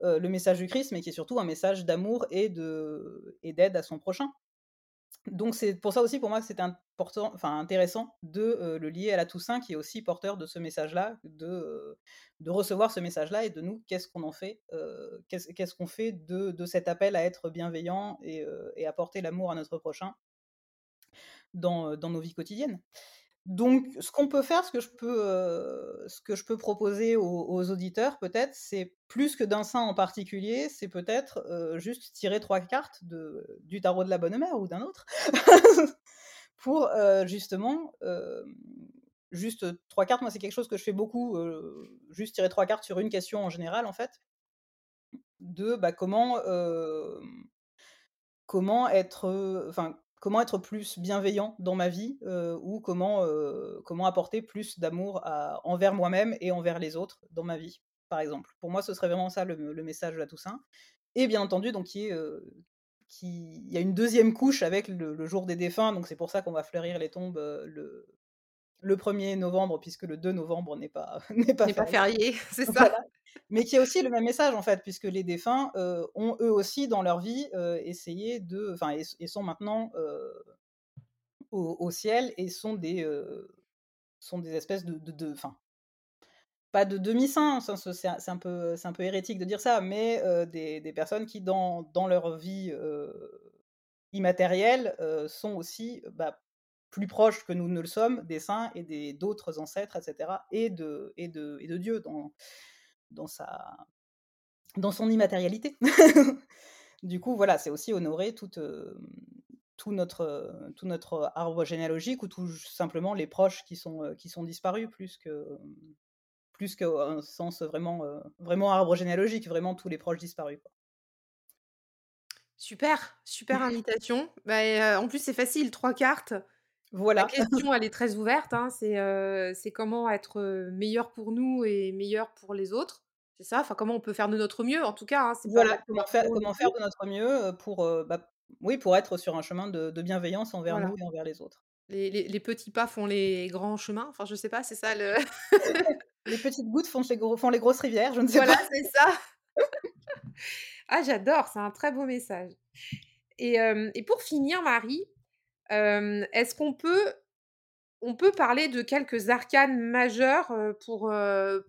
le message du Christ, mais qui est surtout un message d'amour et d'aide à son prochain donc c'est pour ça aussi pour moi que c'est important, enfin intéressant de le lier à la Toussaint qui est aussi porteur de ce message-là, de, de recevoir ce message-là et de nous qu'est-ce qu'on en fait, qu'est-ce qu'on fait de, de, cet appel à être bienveillant et, et apporter l'amour à notre prochain dans, dans nos vies quotidiennes. Donc, ce qu'on peut faire, ce que je peux, euh, ce que je peux proposer aux, auditeurs, peut-être, c'est plus que d'un saint en particulier, c'est peut-être euh, juste tirer trois cartes de, du tarot de la bonne mère ou d'un autre, (laughs) pour euh, justement, juste trois cartes. Moi, c'est quelque chose que je fais beaucoup, juste tirer trois cartes sur une question en général, en fait, de bah, comment, comment être, comment être plus bienveillant dans ma vie ou comment, comment apporter plus d'amour envers moi-même et envers les autres dans ma vie, par exemple. Pour moi, ce serait vraiment ça le, message de la Toussaint. Et bien entendu, donc, qui... il y a une deuxième couche avec le, jour des défunts, donc c'est pour ça qu'on va fleurir les tombes le 1er novembre, puisque le 2 novembre (laughs) n'est pas, n'est pas, pas, férié. (laughs) c'est ça mais qui a aussi le même message en fait, puisque les défunts ont eux aussi dans leur vie essayé de, enfin, et, sont maintenant au, ciel et sont des, sont des espèces de, de, enfin, pas de demi-saints, c'est un peu, c'est un peu hérétique de dire ça, mais des, des, personnes qui dans, dans leur vie immatérielle sont aussi bah, plus proches que nous ne le sommes des saints et des d'autres ancêtres, etc. et de et de et de Dieu dans dans sa dans son immatérialité. (laughs) du coup, voilà, c'est aussi honorer toute, tout notre, tout notre arbre généalogique ou tout simplement les proches qui sont, qui sont disparus plus que plus qu'un sens vraiment, vraiment arbre généalogique, vraiment tous les proches disparus. Super, super invitation. Bah, en plus, c'est facile, trois cartes. Voilà. La question, elle est très (laughs) ouverte. Hein, c'est comment être meilleur pour nous et meilleur pour les autres. C'est ça, enfin, comment on peut faire de notre mieux, en tout cas. Hein, voilà, comment, faire, comment faire de notre mieux pour, bah, oui, pour être sur un chemin de, bienveillance envers nous et envers les autres. Les, petits pas font les grands chemins. Enfin, je sais pas, c'est ça le. (laughs) les petites gouttes font les, gros, font les grosses rivières, je ne sais pas. Voilà, c'est ça. ah, j'adore, c'est un très beau message. Et, et pour finir, Marie, est-ce qu'on peut on peut parler de quelques arcanes majeures pour,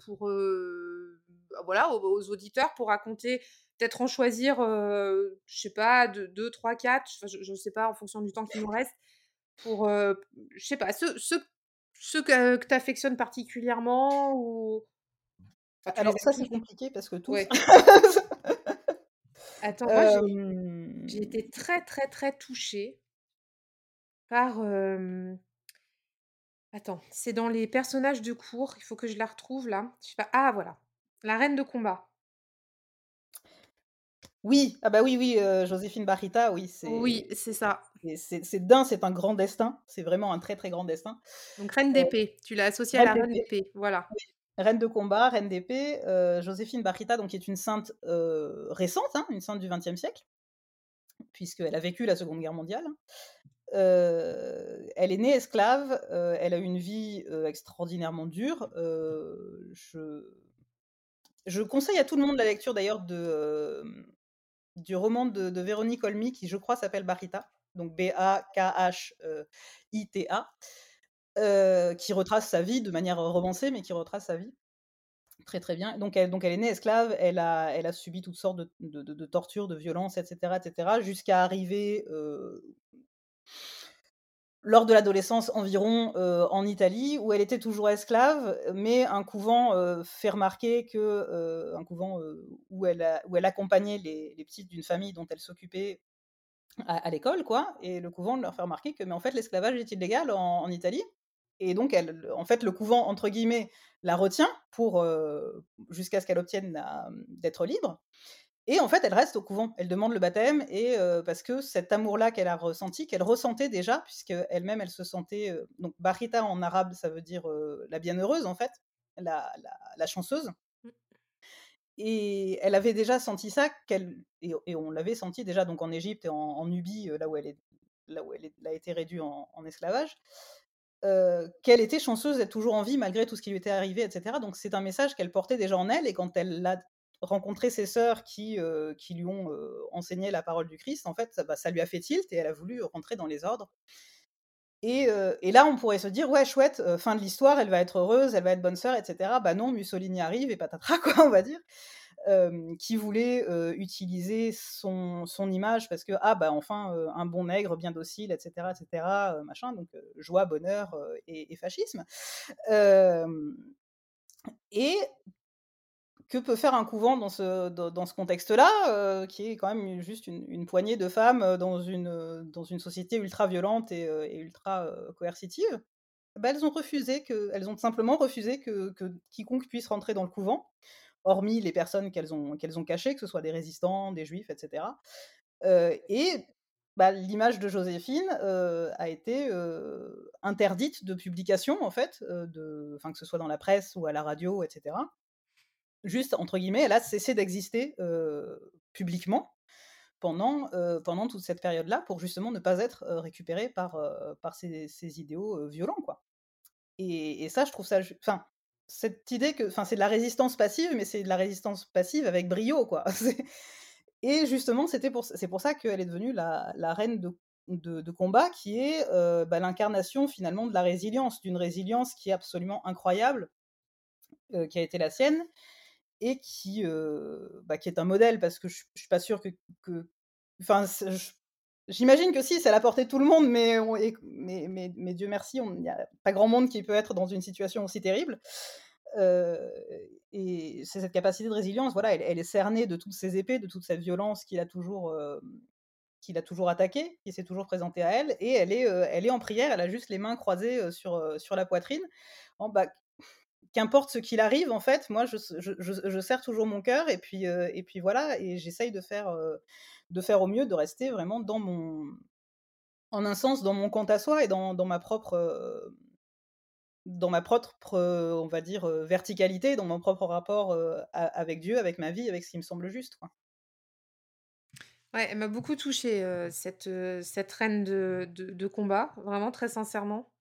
pour voilà, aux, auditeurs pour raconter, peut-être en choisir, je sais pas, deux, trois, quatre, je ne sais pas, en fonction du temps qui nous reste, pour, je sais pas, ceux, ceux, que, tu affectionnes particulièrement ou... Alors ça, c'est compliqué parce que tout... (laughs) Attends, moi, j'ai été très, très, très touchée par. Attends, c'est dans les personnages de cours. Il faut que je la retrouve là. Je sais pas. Ah, voilà. La reine de combat. Oui, ah bah oui, oui, Joséphine Barita, oui, c'est. Oui, c'est ça. C'est d'un, c'est un grand destin. C'est vraiment un très très grand destin. Donc reine d'épée. Tu l'as associée à la reine d'épée. Voilà. Reine de combat, reine d'épée, Joséphine Barita, donc qui est une sainte récente, hein, une sainte du XXe siècle, puisqu'elle a vécu la Seconde Guerre mondiale elle est née esclave, elle a eu une vie extraordinairement dure. je, je conseille à tout le monde la lecture d'ailleurs de, du roman de, Véronique Olmy qui je crois s'appelle Barita, donc B-A-K-H-I-T-A, qui retrace sa vie de manière romancée, mais qui retrace sa vie très très bien. Donc elle, donc elle est née esclave, elle a, elle a subi toutes sortes de, de, tortures, de violences, etc., etc., jusqu'à arriver lors de l'adolescence environ en Italie, où elle était toujours esclave, mais un couvent fait remarquer que un couvent où elle où elle accompagnait les, les petites d'une famille dont elle s'occupait à, l'école, quoi, et le couvent leur fait remarquer que mais en fait l'esclavage est illégal en, Italie, et donc elle, en fait le couvent entre guillemets la retient pour jusqu'à ce qu'elle obtienne d'être libre. Et en fait, elle reste au couvent. Elle demande le baptême et parce que cet amour-là qu'elle a ressenti, qu'elle ressentait déjà, puisque elle-même, elle se sentait donc barita en arabe, ça veut dire la bienheureuse en fait, la, la, chanceuse. Mmh. Et elle avait déjà senti ça, qu'elle et, on l'avait senti déjà donc en Égypte et en, Nubie, là où elle est, là où elle, a été réduite en, esclavage. qu'elle était chanceuse d'être toujours en vie malgré tout ce qui lui était arrivé, etc. Donc c'est un message qu'elle portait déjà en elle, et quand elle l'a rencontrer ses sœurs qui, qui lui ont enseigné la parole du Christ, en fait, ça, bah, ça, lui a fait tilt et elle a voulu rentrer dans les ordres. Et, et là, on pourrait se dire, ouais, chouette, fin de l'histoire, elle va être heureuse, elle va être bonne sœur, etc. Bah non, Mussolini arrive et patatras, (laughs) quoi, on va dire. qui voulait utiliser son, son, image parce que, ah, bah enfin, un bon nègre, bien docile, etc., etc., machin, donc joie, bonheur et, et, fascisme. et que peut faire un couvent dans ce, dans, ce contexte-là, euh, qui est quand même juste une, poignée de femmes euh, dans une, euh, dans une société ultra violente et, ultra coercitive? Bah, Elles ont refusé, que, elles ont simplement refusé que, quiconque puisse rentrer dans le couvent, hormis les personnes qu'elles ont, qu'elles ont cachées, que ce soit des résistants, des juifs, etc. et bah, l'image de Joséphine a été interdite de publication, en fait, de, que ce soit dans la presse ou à la radio, etc juste, entre guillemets, elle a cessé d'exister publiquement pendant, pendant toute cette période-là pour justement ne pas être récupérée par, par ces, idéaux violents. Quoi. Et, ça, je trouve ça... Enfin, cette idée que... Enfin, c'est de la résistance passive, mais c'est de la résistance passive avec brio, quoi. (laughs) et justement, c'était pour, c'est pour ça qu'elle est devenue la, la reine de, de, combat, qui est bah, l'incarnation finalement de la résilience, d'une résilience qui est absolument incroyable, qui a été la sienne, et qui, bah, qui est un modèle parce que je, ne suis pas sûre que, enfin, J'imagine que si, ça l'a porté tout le monde, mais, mais, mais, mais, Dieu merci, il n'y a pas grand monde qui peut être dans une situation aussi terrible. et c'est cette capacité de résilience, voilà, elle, est cernée de toutes ces épées, de toute cette violence qu'il a toujours, qu'il a toujours attaquée, qui s'est toujours présentée à elle, et elle est, elle est en prière, elle a juste les mains croisées sur, sur la poitrine. Qu'importe ce qu'il arrive, en fait, moi, je, serre toujours mon cœur, et puis, et puis voilà, et j'essaye de faire de faire au mieux, de rester vraiment dans mon, en un sens, dans mon compte à soi et dans, dans ma propre, euh, dans ma propre, euh, on va dire, euh, verticalité, dans mon propre rapport avec Dieu, avec ma vie, avec ce qui me semble juste. Ouais, elle m'a beaucoup touchée, cette, cette reine de, de, combat, vraiment très sincèrement.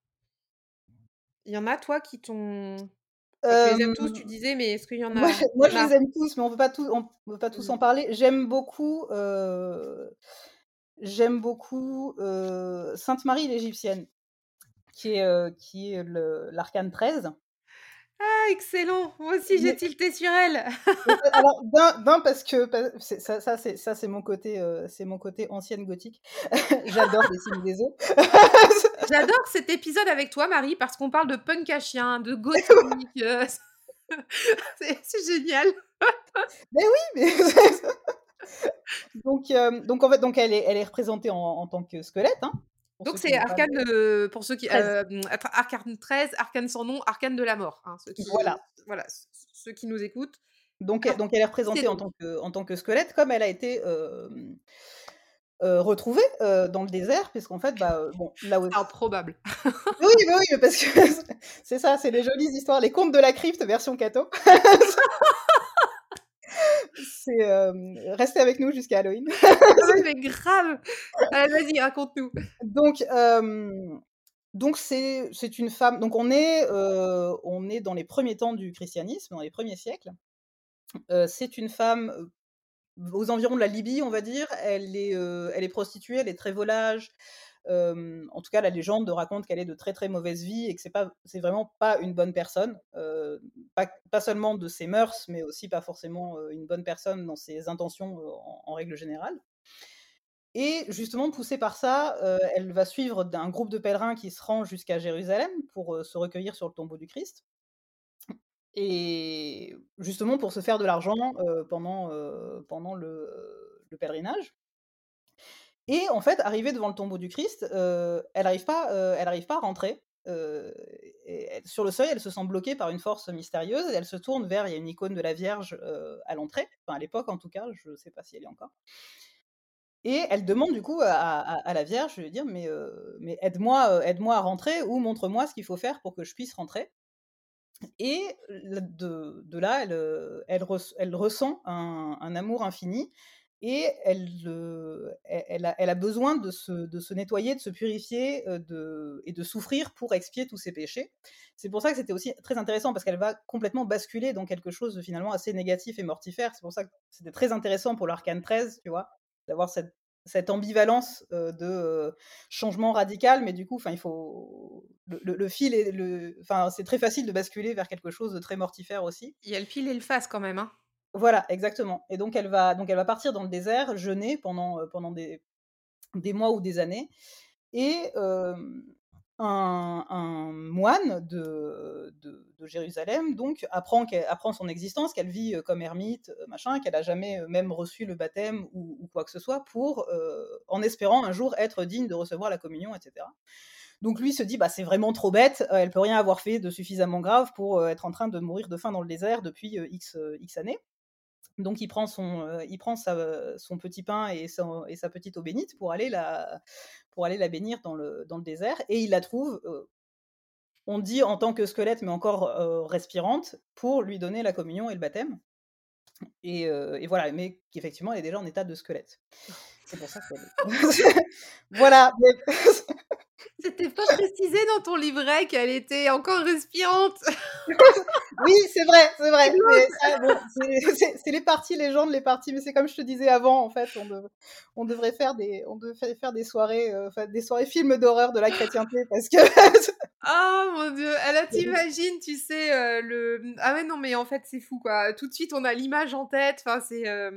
Il y en a, toi, qui t'ont tu les aimes tous, tu disais, mais est-ce qu'il y en a Moi, je les aime tous, mais on ne peut pas, tous, on peut pas tous mmh. en parler. J'aime beaucoup, j'aime beaucoup Sainte Marie l'Égyptienne, qui est, qui est l'arcane 13. Ah, excellent Moi aussi, j'ai tilté sur elle (laughs) Alors, d'un, parce que ça, ça, c'est, ça, c'est mon côté, c'est mon côté ancienne gothique. (laughs) J'adore dessiner des os. (laughs) J'adore cet épisode avec toi, Marie, parce qu'on parle de punk à chien, de (laughs) gothique. (laughs) c'est, génial. (laughs) mais oui, mais donc, donc en fait, donc elle est, elle est représentée en, en tant que squelette. Hein, donc c'est Arcane, pour ceux qui... 13. Euh, arcane 13, Arcane sans nom, Arcane de la mort. Hein, ceux qui, voilà. voilà, ceux qui nous écoutent. Donc, donc elle est représentée en tant, que, en tant que squelette, comme elle a été retrouvée dans le désert, puisqu'en fait, bah, bon, là où... Improbable. oui, bah oui, parce que (laughs) c'est ça, c'est les jolies histoires, les contes de la crypte version Cato. (laughs) c'est rester avec nous jusqu'à Halloween. (laughs) Mais grave. Vas-y, raconte-nous. Donc, donc c'est c'est une femme. Donc on est on est dans les premiers temps du christianisme, dans les premiers siècles. c'est une femme aux environs de la Libye, on va dire. Elle est elle est prostituée, elle est très volage en tout cas, la légende raconte qu'elle est de très très mauvaise vie et que c'est pas, c'est vraiment pas une bonne personne, pas, seulement de ses mœurs, mais aussi pas forcément une bonne personne dans ses intentions en, règle générale. Et justement, poussée par ça, elle va suivre un groupe de pèlerins qui se rend jusqu'à Jérusalem pour se recueillir sur le tombeau du Christ. Et justement pour se faire de l'argent pendant, pendant le pèlerinage. Et en fait, arrivée devant le tombeau du Christ, elle n'arrive pas, elle pas à rentrer. Sur le seuil, elle se sent bloquée par une force mystérieuse. Elle se tourne vers, il y a une icône de la Vierge à l'entrée, enfin à l'époque en tout cas, je ne sais pas si elle est encore. Et elle demande du coup à, la Vierge, je vais dire, mais, mais aide-moi, aide-moi à rentrer ou montre-moi ce qu'il faut faire pour que je puisse rentrer. Et de, là, elle, elle ressent un, amour infini et elle, elle, a, besoin de se, nettoyer, de se purifier de, et de souffrir pour expier tous ses péchés. C'est pour ça que c'était aussi très intéressant parce qu'elle va complètement basculer dans quelque chose de finalement assez négatif et mortifère. C'est pour ça que c'était très intéressant pour l'arcane 13, tu vois, d'avoir cette, cette, ambivalence de changement radical, mais du coup, il faut le, le, fil et le, enfin, c'est très facile de basculer vers quelque chose de très mortifère aussi. Il y a le fil et le face quand même, hein. Voilà, exactement. Et donc elle va, donc elle va partir dans le désert, jeûner pendant, pendant des, des mois ou des années. Et un, moine de, de, Jérusalem donc apprend, apprend son existence, qu'elle vit comme ermite, machin, qu'elle a jamais même reçu le baptême ou, quoi que ce soit, pour, en espérant un jour être digne de recevoir la communion, etc. Donc lui se dit, bah, c'est vraiment trop bête, elle peut rien avoir fait de suffisamment grave pour être en train de mourir de faim dans le désert depuis X, X années. Donc il prend son, euh, il prend son petit pain et, et, sa petite eau bénite pour aller la, pour aller la bénir dans le, dans le désert et il la trouve, euh, on dit en tant que squelette mais encore euh, respirante, pour lui donner la communion et le baptême. Et, et voilà, mais qu'effectivement elle est déjà en état de squelette. C'est pour ça que (laughs) voilà. C'était pas précisé dans ton livret qu'elle était encore respirante. (laughs) oui, c'est vrai, c'est vrai. c'est les parties légendes, les parties. Mais c'est comme je te disais avant, en fait, on, on devrait faire des, on devrait faire des soirées, euh, des soirées films d'horreur de la chrétienté parce que. (laughs) oh mon dieu, elle t'imagine, tu sais euh, le. Ah ouais non mais en fait c'est fou quoi. Tout de suite on a l'image en tête. Enfin c'est. Euh,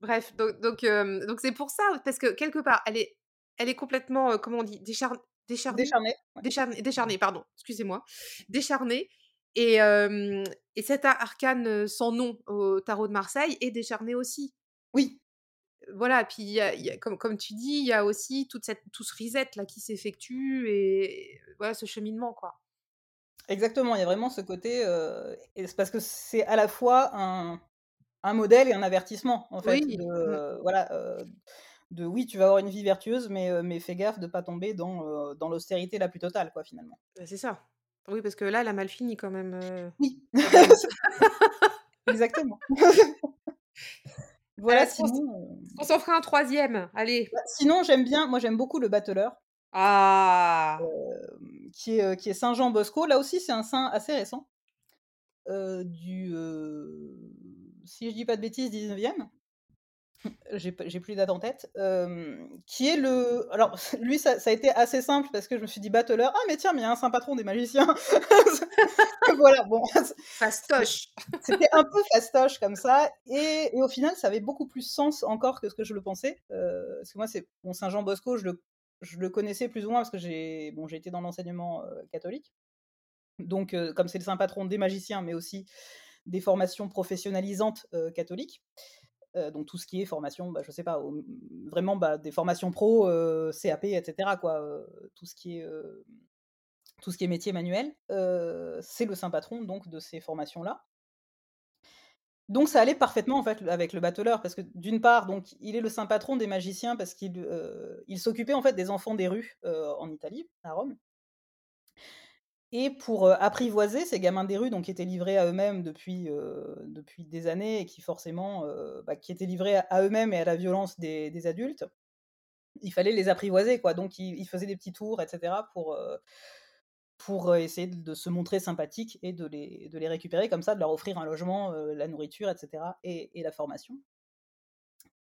bref donc donc donc c'est pour ça parce que quelque part elle est elle est complètement, comment on dit? Déchar ouais. Décharnée décharnée, pardon, excusez-moi. Décharnée et et cet arcane sans nom au tarot de Marseille est décharné aussi. Oui. Voilà, puis il y a il y a comme comme tu dis, il y a aussi toute cette tout ce reset là qui s'effectue et voilà, ce cheminement, quoi. Exactement, il y a vraiment ce côté, et parce que c'est à la fois un un modèle et un avertissement, en fait, Oui, mmh. voilà, de oui, tu vas avoir une vie vertueuse, mais mais fais gaffe de pas tomber dans, heu, dans l'austérité la plus totale, quoi, finalement. Bah, c'est ça. Oui, parce que là, elle a mal fini quand même, heu, Oui, (laughs) exactement. (laughs) Voilà, sinon, qu'on s'en fera un 3e? Allez. Bah, sinon, j'aime bien moi, j'aime beaucoup le Battleur Ah! qui est, heu, qui est saint Jean Bosco. Là aussi, c'est un saint assez récent. Du, si je dis pas de bêtises, 19e. J'ai p j'ai plus les dates en tête. Hem, qui est le alors (laughs) lui, ça ça a été assez simple parce que je me suis dit: «Battleur, ah mais tiens, mais il y a un saint patron des magiciens». (laughs) Voilà, bon, (laughs) Fastoche. c'était un peu fastoche comme ça et et au final, ça avait beaucoup plus sens encore que ce que je le pensais. Heu, parce que moi, c'est bon, saint Jean Bosco, je le je le connaissais plus ou moins parce que j'ai bon, été dans l'enseignement, catholique. Donc comme c'est le saint patron des magiciens, mais aussi des formations professionnalisantes, catholiques. Heu, donc tout ce qui est formation, bah, je sais pas, vraiment, bah, des formations pro, heu, CAP et cetera, quoi, heu, tout ce qui est, tout ce qui est métier manuel, c'est le saint patron donc de ces formations-là. Donc ça allait parfaitement, en fait, avec le Battleur parce que d'une part, donc il est le saint patron des magiciens parce qu'il, il s'occupait, en fait, des enfants des rues, en Italie, à Rome et pour, apprivoiser ces gamins des rues, donc qui étaient livrés à eux-mêmes depuis, depuis des années et qui forcément, bah, qui étaient livrés à eux-mêmes et à la violence des des adultes, il fallait les apprivoiser, quoi. Donc il il faisait des petits tours et cetera pour, pour, essayer de se montrer sympathiques et de les de les récupérer comme ça, de leur offrir un logement, la nourriture et cetera et et la formation.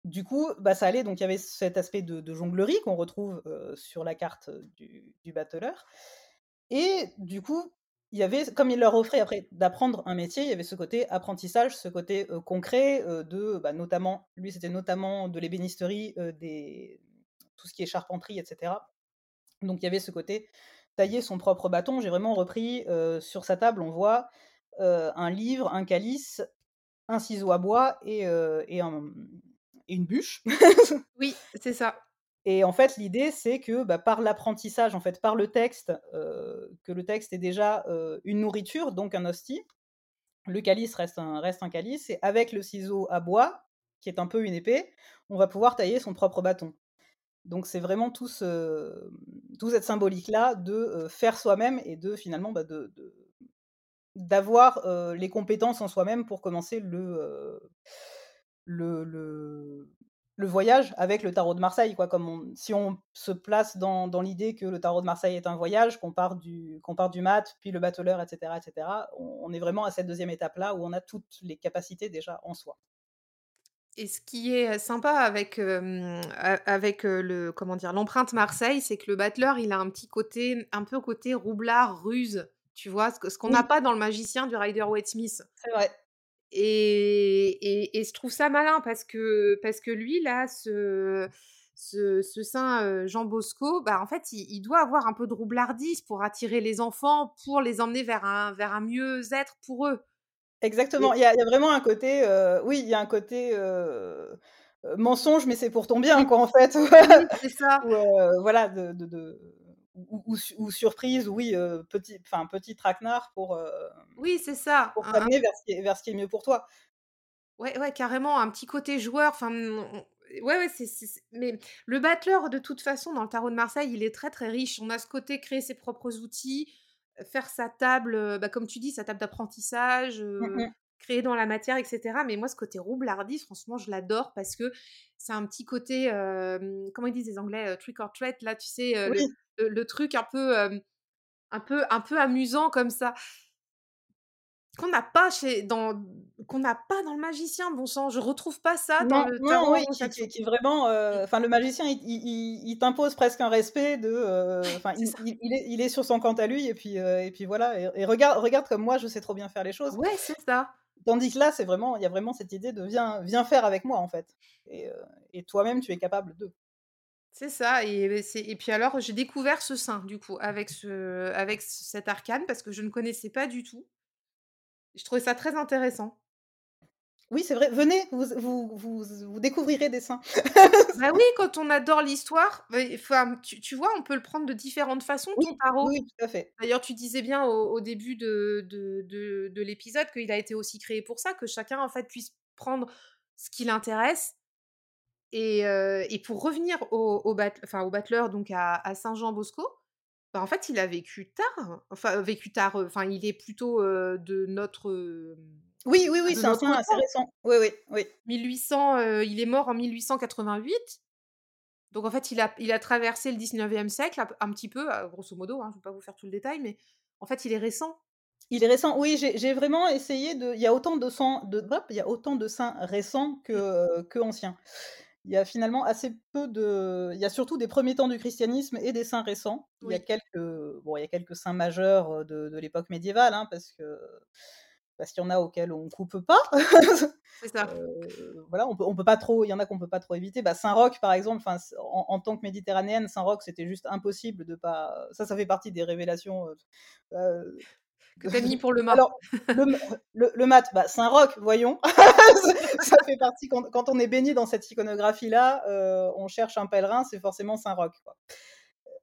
Du coup, bah, ça allait, donc il y avait cet aspect de jonglerie qu'on retrouve, sur la carte du du Battleur et du coup, il y avait comme il leur offrait après d'apprendre un métier, il y avait ce côté apprentissage, ce côté, concret, de, bah, notamment lui, c'était notamment de l'ébénisterie, des tout ce qui est charpenterie et cetera. Donc il y avait ce côté tailler son propre bâton. J'ai vraiment repris, sur sa table, on voit, un livre, un calice, un ciseau à bois et une bûche. Oui, c'est ça. Et en fait, l'idée, c'est que, bah, par l'apprentissage, en fait, par le texte, que le texte est déjà, une nourriture, donc un hostie. Le calice reste un reste un calice et avec le ciseau à bois, qui est un peu une épée, on va pouvoir tailler son propre bâton. Donc c'est vraiment tout ce, toute cette symbolique-là de, faire soi-même et de finalement, bah, de d'avoir, les compétences en soi-même pour commencer le, le le le voyage avec le tarot de Marseille, quoi. Comme on si on se place dans dans l'idée que le tarot de Marseille est un voyage, qu'on part du qu'on part du mat, puis le Battleur et cetera et cetera, on on est vraiment à cette 2e étape-là où on a toutes les capacités déjà en soi. Et ce qui est sympa avec, a avec, heu, le comment dire? L'empreinte Marseille, c'est que le Battleur, il a un petit côté un peu côté roublard, ruse, tu vois? Ce que ce qu'on n'a Oui. pas dans le magicien du Rider-Waite-Smith. C'est vrai. Et et et je trouve ça malin parce que parce que lui là, ce ce ce saint, heu, Jean Bosco, bah, en fait, il il doit avoir un peu de roublardise pour attirer les enfants, pour les emmener vers un vers un mieux-être pour eux. Exactement, il y a il y a vraiment un côté, heu, oui, il y a un côté, heu, mensonge, mais c'est pour ton bien, (laughs) quoi, en fait. (laughs) Oui, c'est ça. Ou, voilà, de de de ou ou su ou surprise, oui, heu, petit enfin, petit traquenard pour, hem, Oui, c'est ça, pour un t'amener vers ce qui est vers ce qui est mieux pour toi. Ouais, ouais, carrément, un petit côté joueur, enfin, on ouais, ouais, c'est mais le Battleur, de toute façon, dans le tarot de Marseille, il est très, très riche. On a ce côté créer ses propres outils, faire sa table, heu, bah, comme tu dis, sa table d'apprentissage, Mmh créer dans la matière et cetera. Mais moi, ce côté roublardise, franchement, je l'adore parce que c'est un petit côté, comment ils disent les Anglais? Trick or treat, là, tu sais, le. Le le truc un peu, un peu un peu amusant comme ça. Qu'on n'a pas chez dans qu'on n'a pas dans le magicien, bon sang, je retrouve pas ça dans Non, le non, oui, qui qui anglo-saxon. qui vraiment, enfin, le magicien, il il il t'impose presque un respect de, enfin, il est il est sur son compte à lui et puis, et puis voilà et et regarde regarde comme moi je sais trop bien faire les choses. Ouais, c'est ça. Tandis que là, c'est vraiment il y a vraiment cette idée de: «Viens viens faire avec moi», en fait et et toi-même tu es capable de. C'est ça et puis alors j'ai découvert ce saint du coup avec ce avec cet arcane parce que je ne connaissais pas du tout. Je trouvais ça très intéressant. Oui, c'est vrai, venez, vous vous vous découvrirez des saints. (laughs) Bah oui, quand on adore l'histoire, enfin, tu tu vois, on peut le prendre de différentes façons Oui, ton tarot. oui, tout à fait. D'ailleurs, tu disais bien au au début de de de de l'épisode qu'il a été aussi créé pour ça, que chacun en fait puisse prendre ce qui l'intéresse et pour revenir au au batt enfin au battleur donc à à Saint-Jean-Bosco, bah, en fait, il a vécu tard, enfin vécu tard, enfin il est plutôt, de notre, Oui, oui, oui, c'est un assez récent. Oui, oui, oui. 1800, heu, il est mort en 1888. Donc en fait, il a il a traversé le 19e siècle un petit peu, heu, grosso modo, hein, je vais pas vous faire tout le détail, mais en fait, il est récent. Il est récent, oui, j'ai vraiment essayé de il y a autant de sang de il y a autant de saints récents que, Mmh. heu, qu'anciens. Il y a finalement assez peu de il y a surtout des premiers temps du christianisme et des saints récents. Il y a quelques, bon, il y a quelques saints majeurs, de de l'époque médiévale, hein, parce que parce qu'il y en a auxquels on coupe pas. C'est ça. Heu, voilà, on peut on peut pas trop il y en a qu'on peut pas trop éviter. Bah, Saint-Roch, par exemple, en en tant que méditerranéenne, Saint-Roch, c'était juste impossible de pas ça, ça fait partie des révélations, heu, Que de tu as mis pour le mât. (laughs) alors le m le le mat, bah, Saint-Roch, voyons. (laughs) Ça fait partie quand quand on est baigné dans cette iconographie-là, heu, on cherche un pèlerin, c'est forcément Saint-Roch, quoi.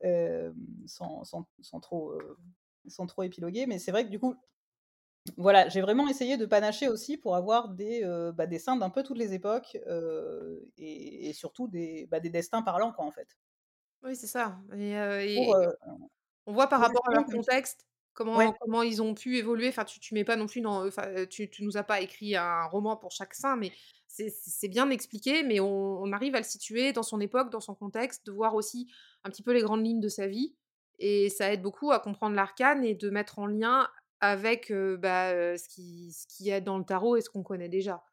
Hem, sans sans sans trop, heu, sans trop épiloguer, mais c'est vrai que du coup, voilà, j'ai vraiment essayé de panacher aussi pour avoir des, bah, des saints d'un peu toutes les époques, et et surtout des, bah, des destins parlants, quoi, en fait. Oui, c'est ça et Pour, on voit par rapport à leur de ouais. comment ils ont pu évoluer. Enfin, tu tu mets pas non plus dans, enfin, heu, tu tu nous as pas écrit un roman pour chaque saint, mais c'est bien expliqué, mais on on arrive à le situer dans son époque, dans son contexte, de voir aussi un petit peu les grandes lignes de sa vie et ça aide beaucoup à comprendre l'arcane et de mettre en lien avec, heu, bah, heu, ce qui ce qu'il y a dans le tarot et ce qu'on connaît déjà.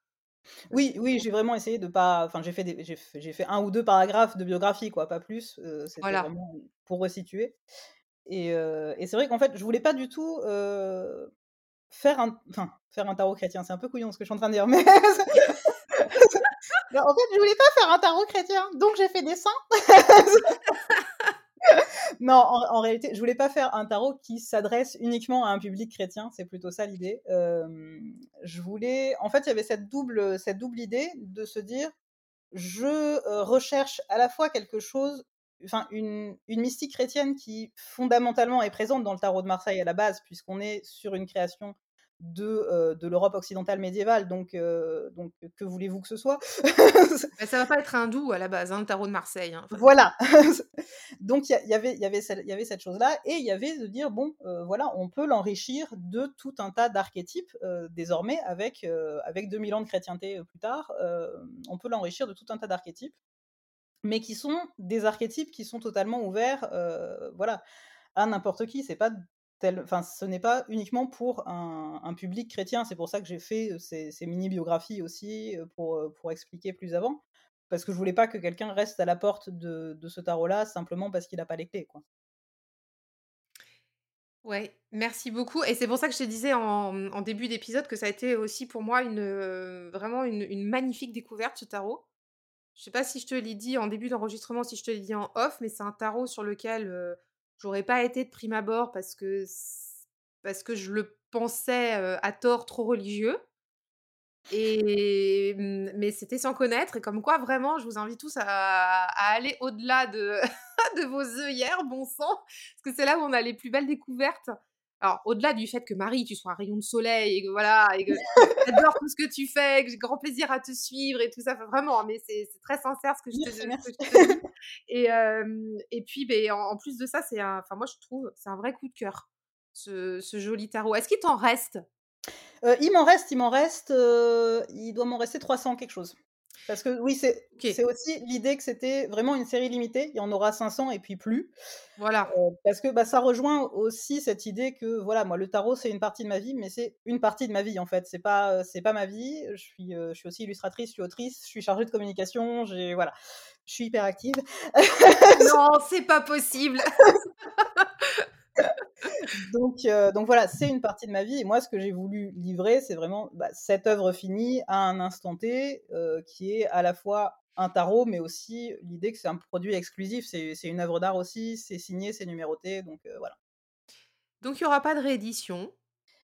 Oui, oui, j'ai vraiment essayé de pas enfin, j'ai fait des j'ai fait 1 ou 2 paragraphes de biographie, quoi, pas plus, c'était Voilà. vraiment pour resituer et c'est vrai qu'en fait, je voulais pas du tout, faire un enfin, faire un tarot chrétien, c'est un peu couillon ce que je suis en train de dire, mais (laughs) en fait, je voulais pas faire un tarot chrétien, donc j'ai fait des saints. (laughs) Non, en réalité, je voulais pas faire un tarot qui s'adresse uniquement à un public chrétien, c'est plutôt ça l'idée. Je voulais en fait, il y avait cette double, cette double idée de se dire: «Je, recherche à la fois quelque chose enfin, une une mystique chrétienne qui fondamentalement est présente dans le tarot de Marseille à la base, puisqu'on est sur une création de, de l'Europe occidentale médiévale, donc heu, donc que voulez-vous que ce soit?» (laughs) Bah, ça va pas être hindou à la base, hein, le tarot de Marseille, hein, enfin Voilà. (laughs) Donc il y avait il y avait celle il y avait cette chose-là et il y avait de dire: «Bon, voilà, on peut l'enrichir de tout un tas d'archétypes, désormais avec, avec 2000 ans de chrétienté, plus tard, on peut l'enrichir de tout un tas d'archétypes». Mais qui sont des archétypes qui sont totalement ouverts, heu, voilà, à n'importe qui. C'est pas tel enfin, ce n'est pas uniquement pour un public chrétien. C'est pour ça que j'ai fait, heu, ces ces mini biographies aussi, heu, pour, pour expliquer plus avant. Parce que je voulais pas que quelqu'un reste à la porte de ce tarot-là, simplement parce qu'il a pas les clés, quoi. Ouais, merci beaucoup et c'est pour ça que je te disais en, début d'épisode que ça a été aussi pour moi une, vraiment une magnifique découverte ce tarot. Je sais pas si je te l'ai dit en début d'enregistrement, si je te l'ai dit en off, mais c'est un tarot sur lequel, heu, j'aurais pas été de prime abord parce que parce que je le pensais, à tort trop religieux et mmh, mais c'était sans connaître et comme quoi vraiment je vous invite tous à à aller au-delà de (laughs) de vos œillères, bon sang, parce que c'est là où on a les plus belles découvertes. Alors au-delà du fait que Marie, tu sois un rayon de soleil et que voilà et que (laughs) j'adore tout ce que tu fais, que j'ai grand plaisir à te suivre et tout ça, enfin vraiment, hein, mais c'est très sincère ce que je te merci. je te dis et et puis, beh, en en plus de ça, c'est un enfin moi je trouve, c'est un vrai coup de cœur, ce ce joli tarot. Est-ce qu'il t'en reste? Heu, il m'en reste il m'en reste, heu, il doit m'en rester 300 quelque chose. Parce que oui, c'est aussi l'idée que c'était vraiment une série limitée. Il y en aura 500 et puis plus. Voilà. Heu, parce que, bah, ça rejoint aussi cette idée que, voilà, moi le tarot, c'est une partie de ma vie, mais c'est une partie de ma vie, en fait. C'est pas, heu, c'est pas ma vie. Je suis, heu, je suis aussi illustratrice, je suis autrice, je suis chargée de communication, j'ai voilà, je suis hyper active. Non, (laughs) c'est pas possible! (laughs) (laughs) Donc heu, donc voilà, c'est une partie de ma vie et moi ce que j'ai voulu livrer, c'est vraiment, bah, cette œuvre finie à un instant T, heu, qui est à la fois un tarot, mais aussi l'idée que c'est un produit exclusif, c'est une œuvre d'art aussi, c'est signé, c'est numéroté, donc voilà. Donc il n'y aura pas de réédition?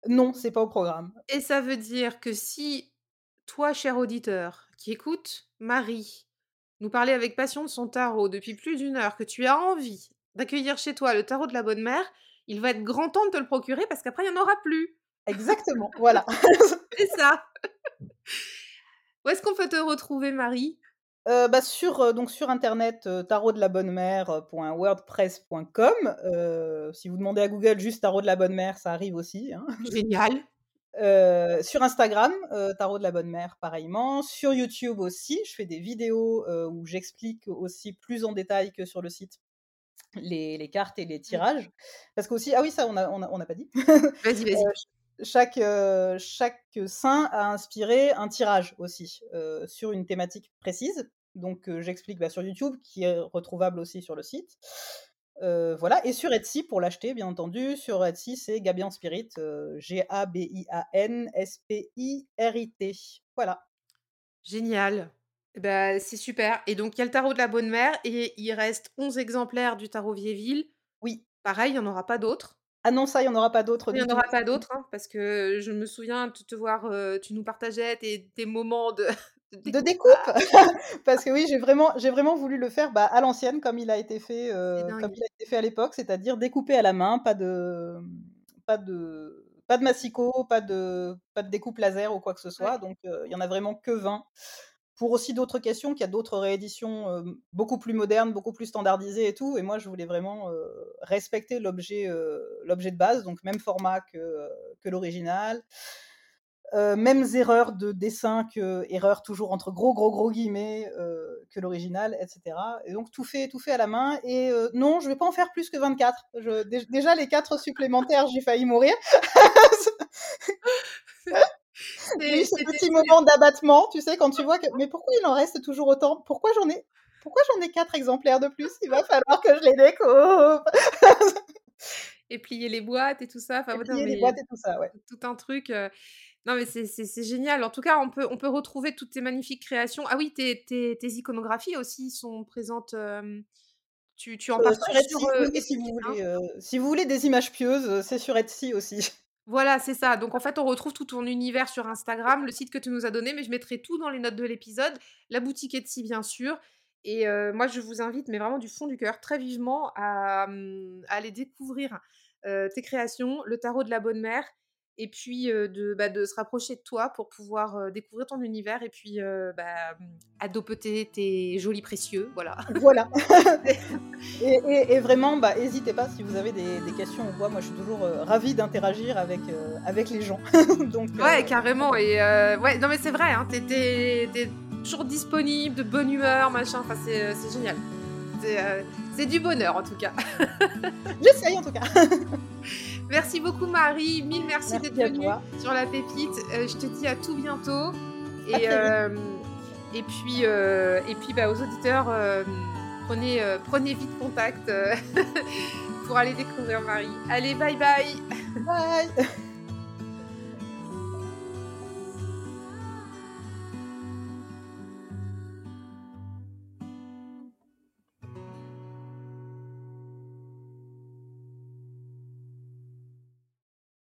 Non, c'est pas au programme. Et ça veut dire que si toi, cher auditeur, qui écoute Marie nous parler avec passion de son tarot depuis plus d'une heure, que tu as envie d'accueillir chez toi le tarot de la bonne mère, il va être grand temps de te le procurer parce qu'après, il n'y en aura plus. Exactement, voilà. (laughs) C'est ça. Où est-ce qu'on peut te retrouver, Marie? Euh, bah, sur, euh, donc sur internet, euh, tarot de la bonne mère.wordpress.com. si vous demandez à Google juste tarot de la bonne mère, ça arrive aussi. Hein. Génial. sur Instagram, tarot de la bonne mère, pareillement. Sur YouTube aussi, je fais des vidéos où j'explique aussi plus en détail que sur le site les, les cartes et les tirages. Parce qu'aussi, ah oui, ça, on n'a on a, pas dit. Vas-y, (laughs) vas-y chaque, chaque saint a inspiré un tirage aussi sur une thématique précise. Donc j'explique bah, sur YouTube, qui est retrouvable aussi sur le site. voilà, et sur Etsy pour l'acheter, bien entendu. Sur Etsy, c'est Gabian Spirit, G-A-B-I-A-N-S-P-I-R-I-T. Voilà. Génial. Bah, c'est super. Et donc, il y a le tarot de la bonne mère et il reste 11 exemplaires du tarot Vieilleville. Oui. Pareil, il n'y en aura pas d'autres. Ah non, ça, il n'y en aura pas d'autres. Il n'y en aura pas d'autres, hein, parce que je me souviens de te voir, tu nous partageais tes, moments (laughs) de, de découpe. (laughs) parce que oui, j'ai vraiment, j'ai vraiment voulu le faire bah, à l'ancienne, comme il a été fait, comme il a été fait à l'époque, c'est-à-dire découper à la main, pas de, pas de, pas de massicot, pas de, pas de découpe laser ou quoi que ce soit. Donc, il y en a vraiment que 20 pour aussi d'autres questions, qu'il y a d'autres rééditions beaucoup plus modernes, beaucoup plus standardisées et tout. Et moi, je voulais vraiment respecter l'objet, l'objet de base, donc même format que, que l'original. mêmes erreurs de dessin que erreurs toujours entre gros gros gros guillemets que l'original, etc. Et donc tout fait tout fait à la main. Et non, je vais pas en faire plus que 24. Je, déjà les quatre supplémentaires, j'ai failli mourir. (laughs) (laughs) Oui, ce petit moment d'abattement, tu sais, quand tu vois que. Mais pourquoi il en reste toujours autant? Pourquoi j'en ai. Pourquoi j'en ai quatre exemplaires de plus? Il va falloir que je les découpe. et plier les boîtes et tout ça. Enfin, et plier les boîtes et tout ça, ouais. Tout un truc. Euh, non, mais c'est génial. En tout cas, on peut, on peut retrouver toutes tes magnifiques créations. Ah oui, tes, tes, tes iconographies aussi sont présentes. Euh, tu, tu en euh, parles sur, Etsy, si, vous voulez, si vous voulez des images pieuses, c'est sur Etsy aussi. Voilà, c'est ça. Donc en fait, on retrouve tout ton univers sur Instagram, le site que tu nous as donné, mais je mettrai tout dans les notes de l'épisode, la boutique Etsy bien sûr. Et moi, je vous invite, mais vraiment du fond du cœur, très vivement, à, mmh, aller découvrir tes créations, le tarot de la bonne mère, et puis de, bah, de se rapprocher de toi pour pouvoir découvrir ton univers et puis bah, adopter tes jolis précieux. Voilà. Voilà. (laughs) (laughs) et, vraiment, bah, n'hésitez pas si vous avez des, questions ou quoi. Moi, je suis toujours ravie d'interagir avec, avec les gens. (laughs) Donc, ouais, carrément. Et ouais, non, mais c'est vrai, hein, t'es, toujours disponible, de bonne humeur, machin. Enfin, c'est, génial. C'est, du bonheur en tout cas. J'essaye en tout cas. Merci beaucoup Marie, mille merci, d'être venue sur la pépite. Euh, je te dis à tout bientôt. Et, euh, et puis, euh, et puis bah, aux auditeurs, prenez, prenez vite contact (laughs) pour aller découvrir Marie. Allez, bye bye Bye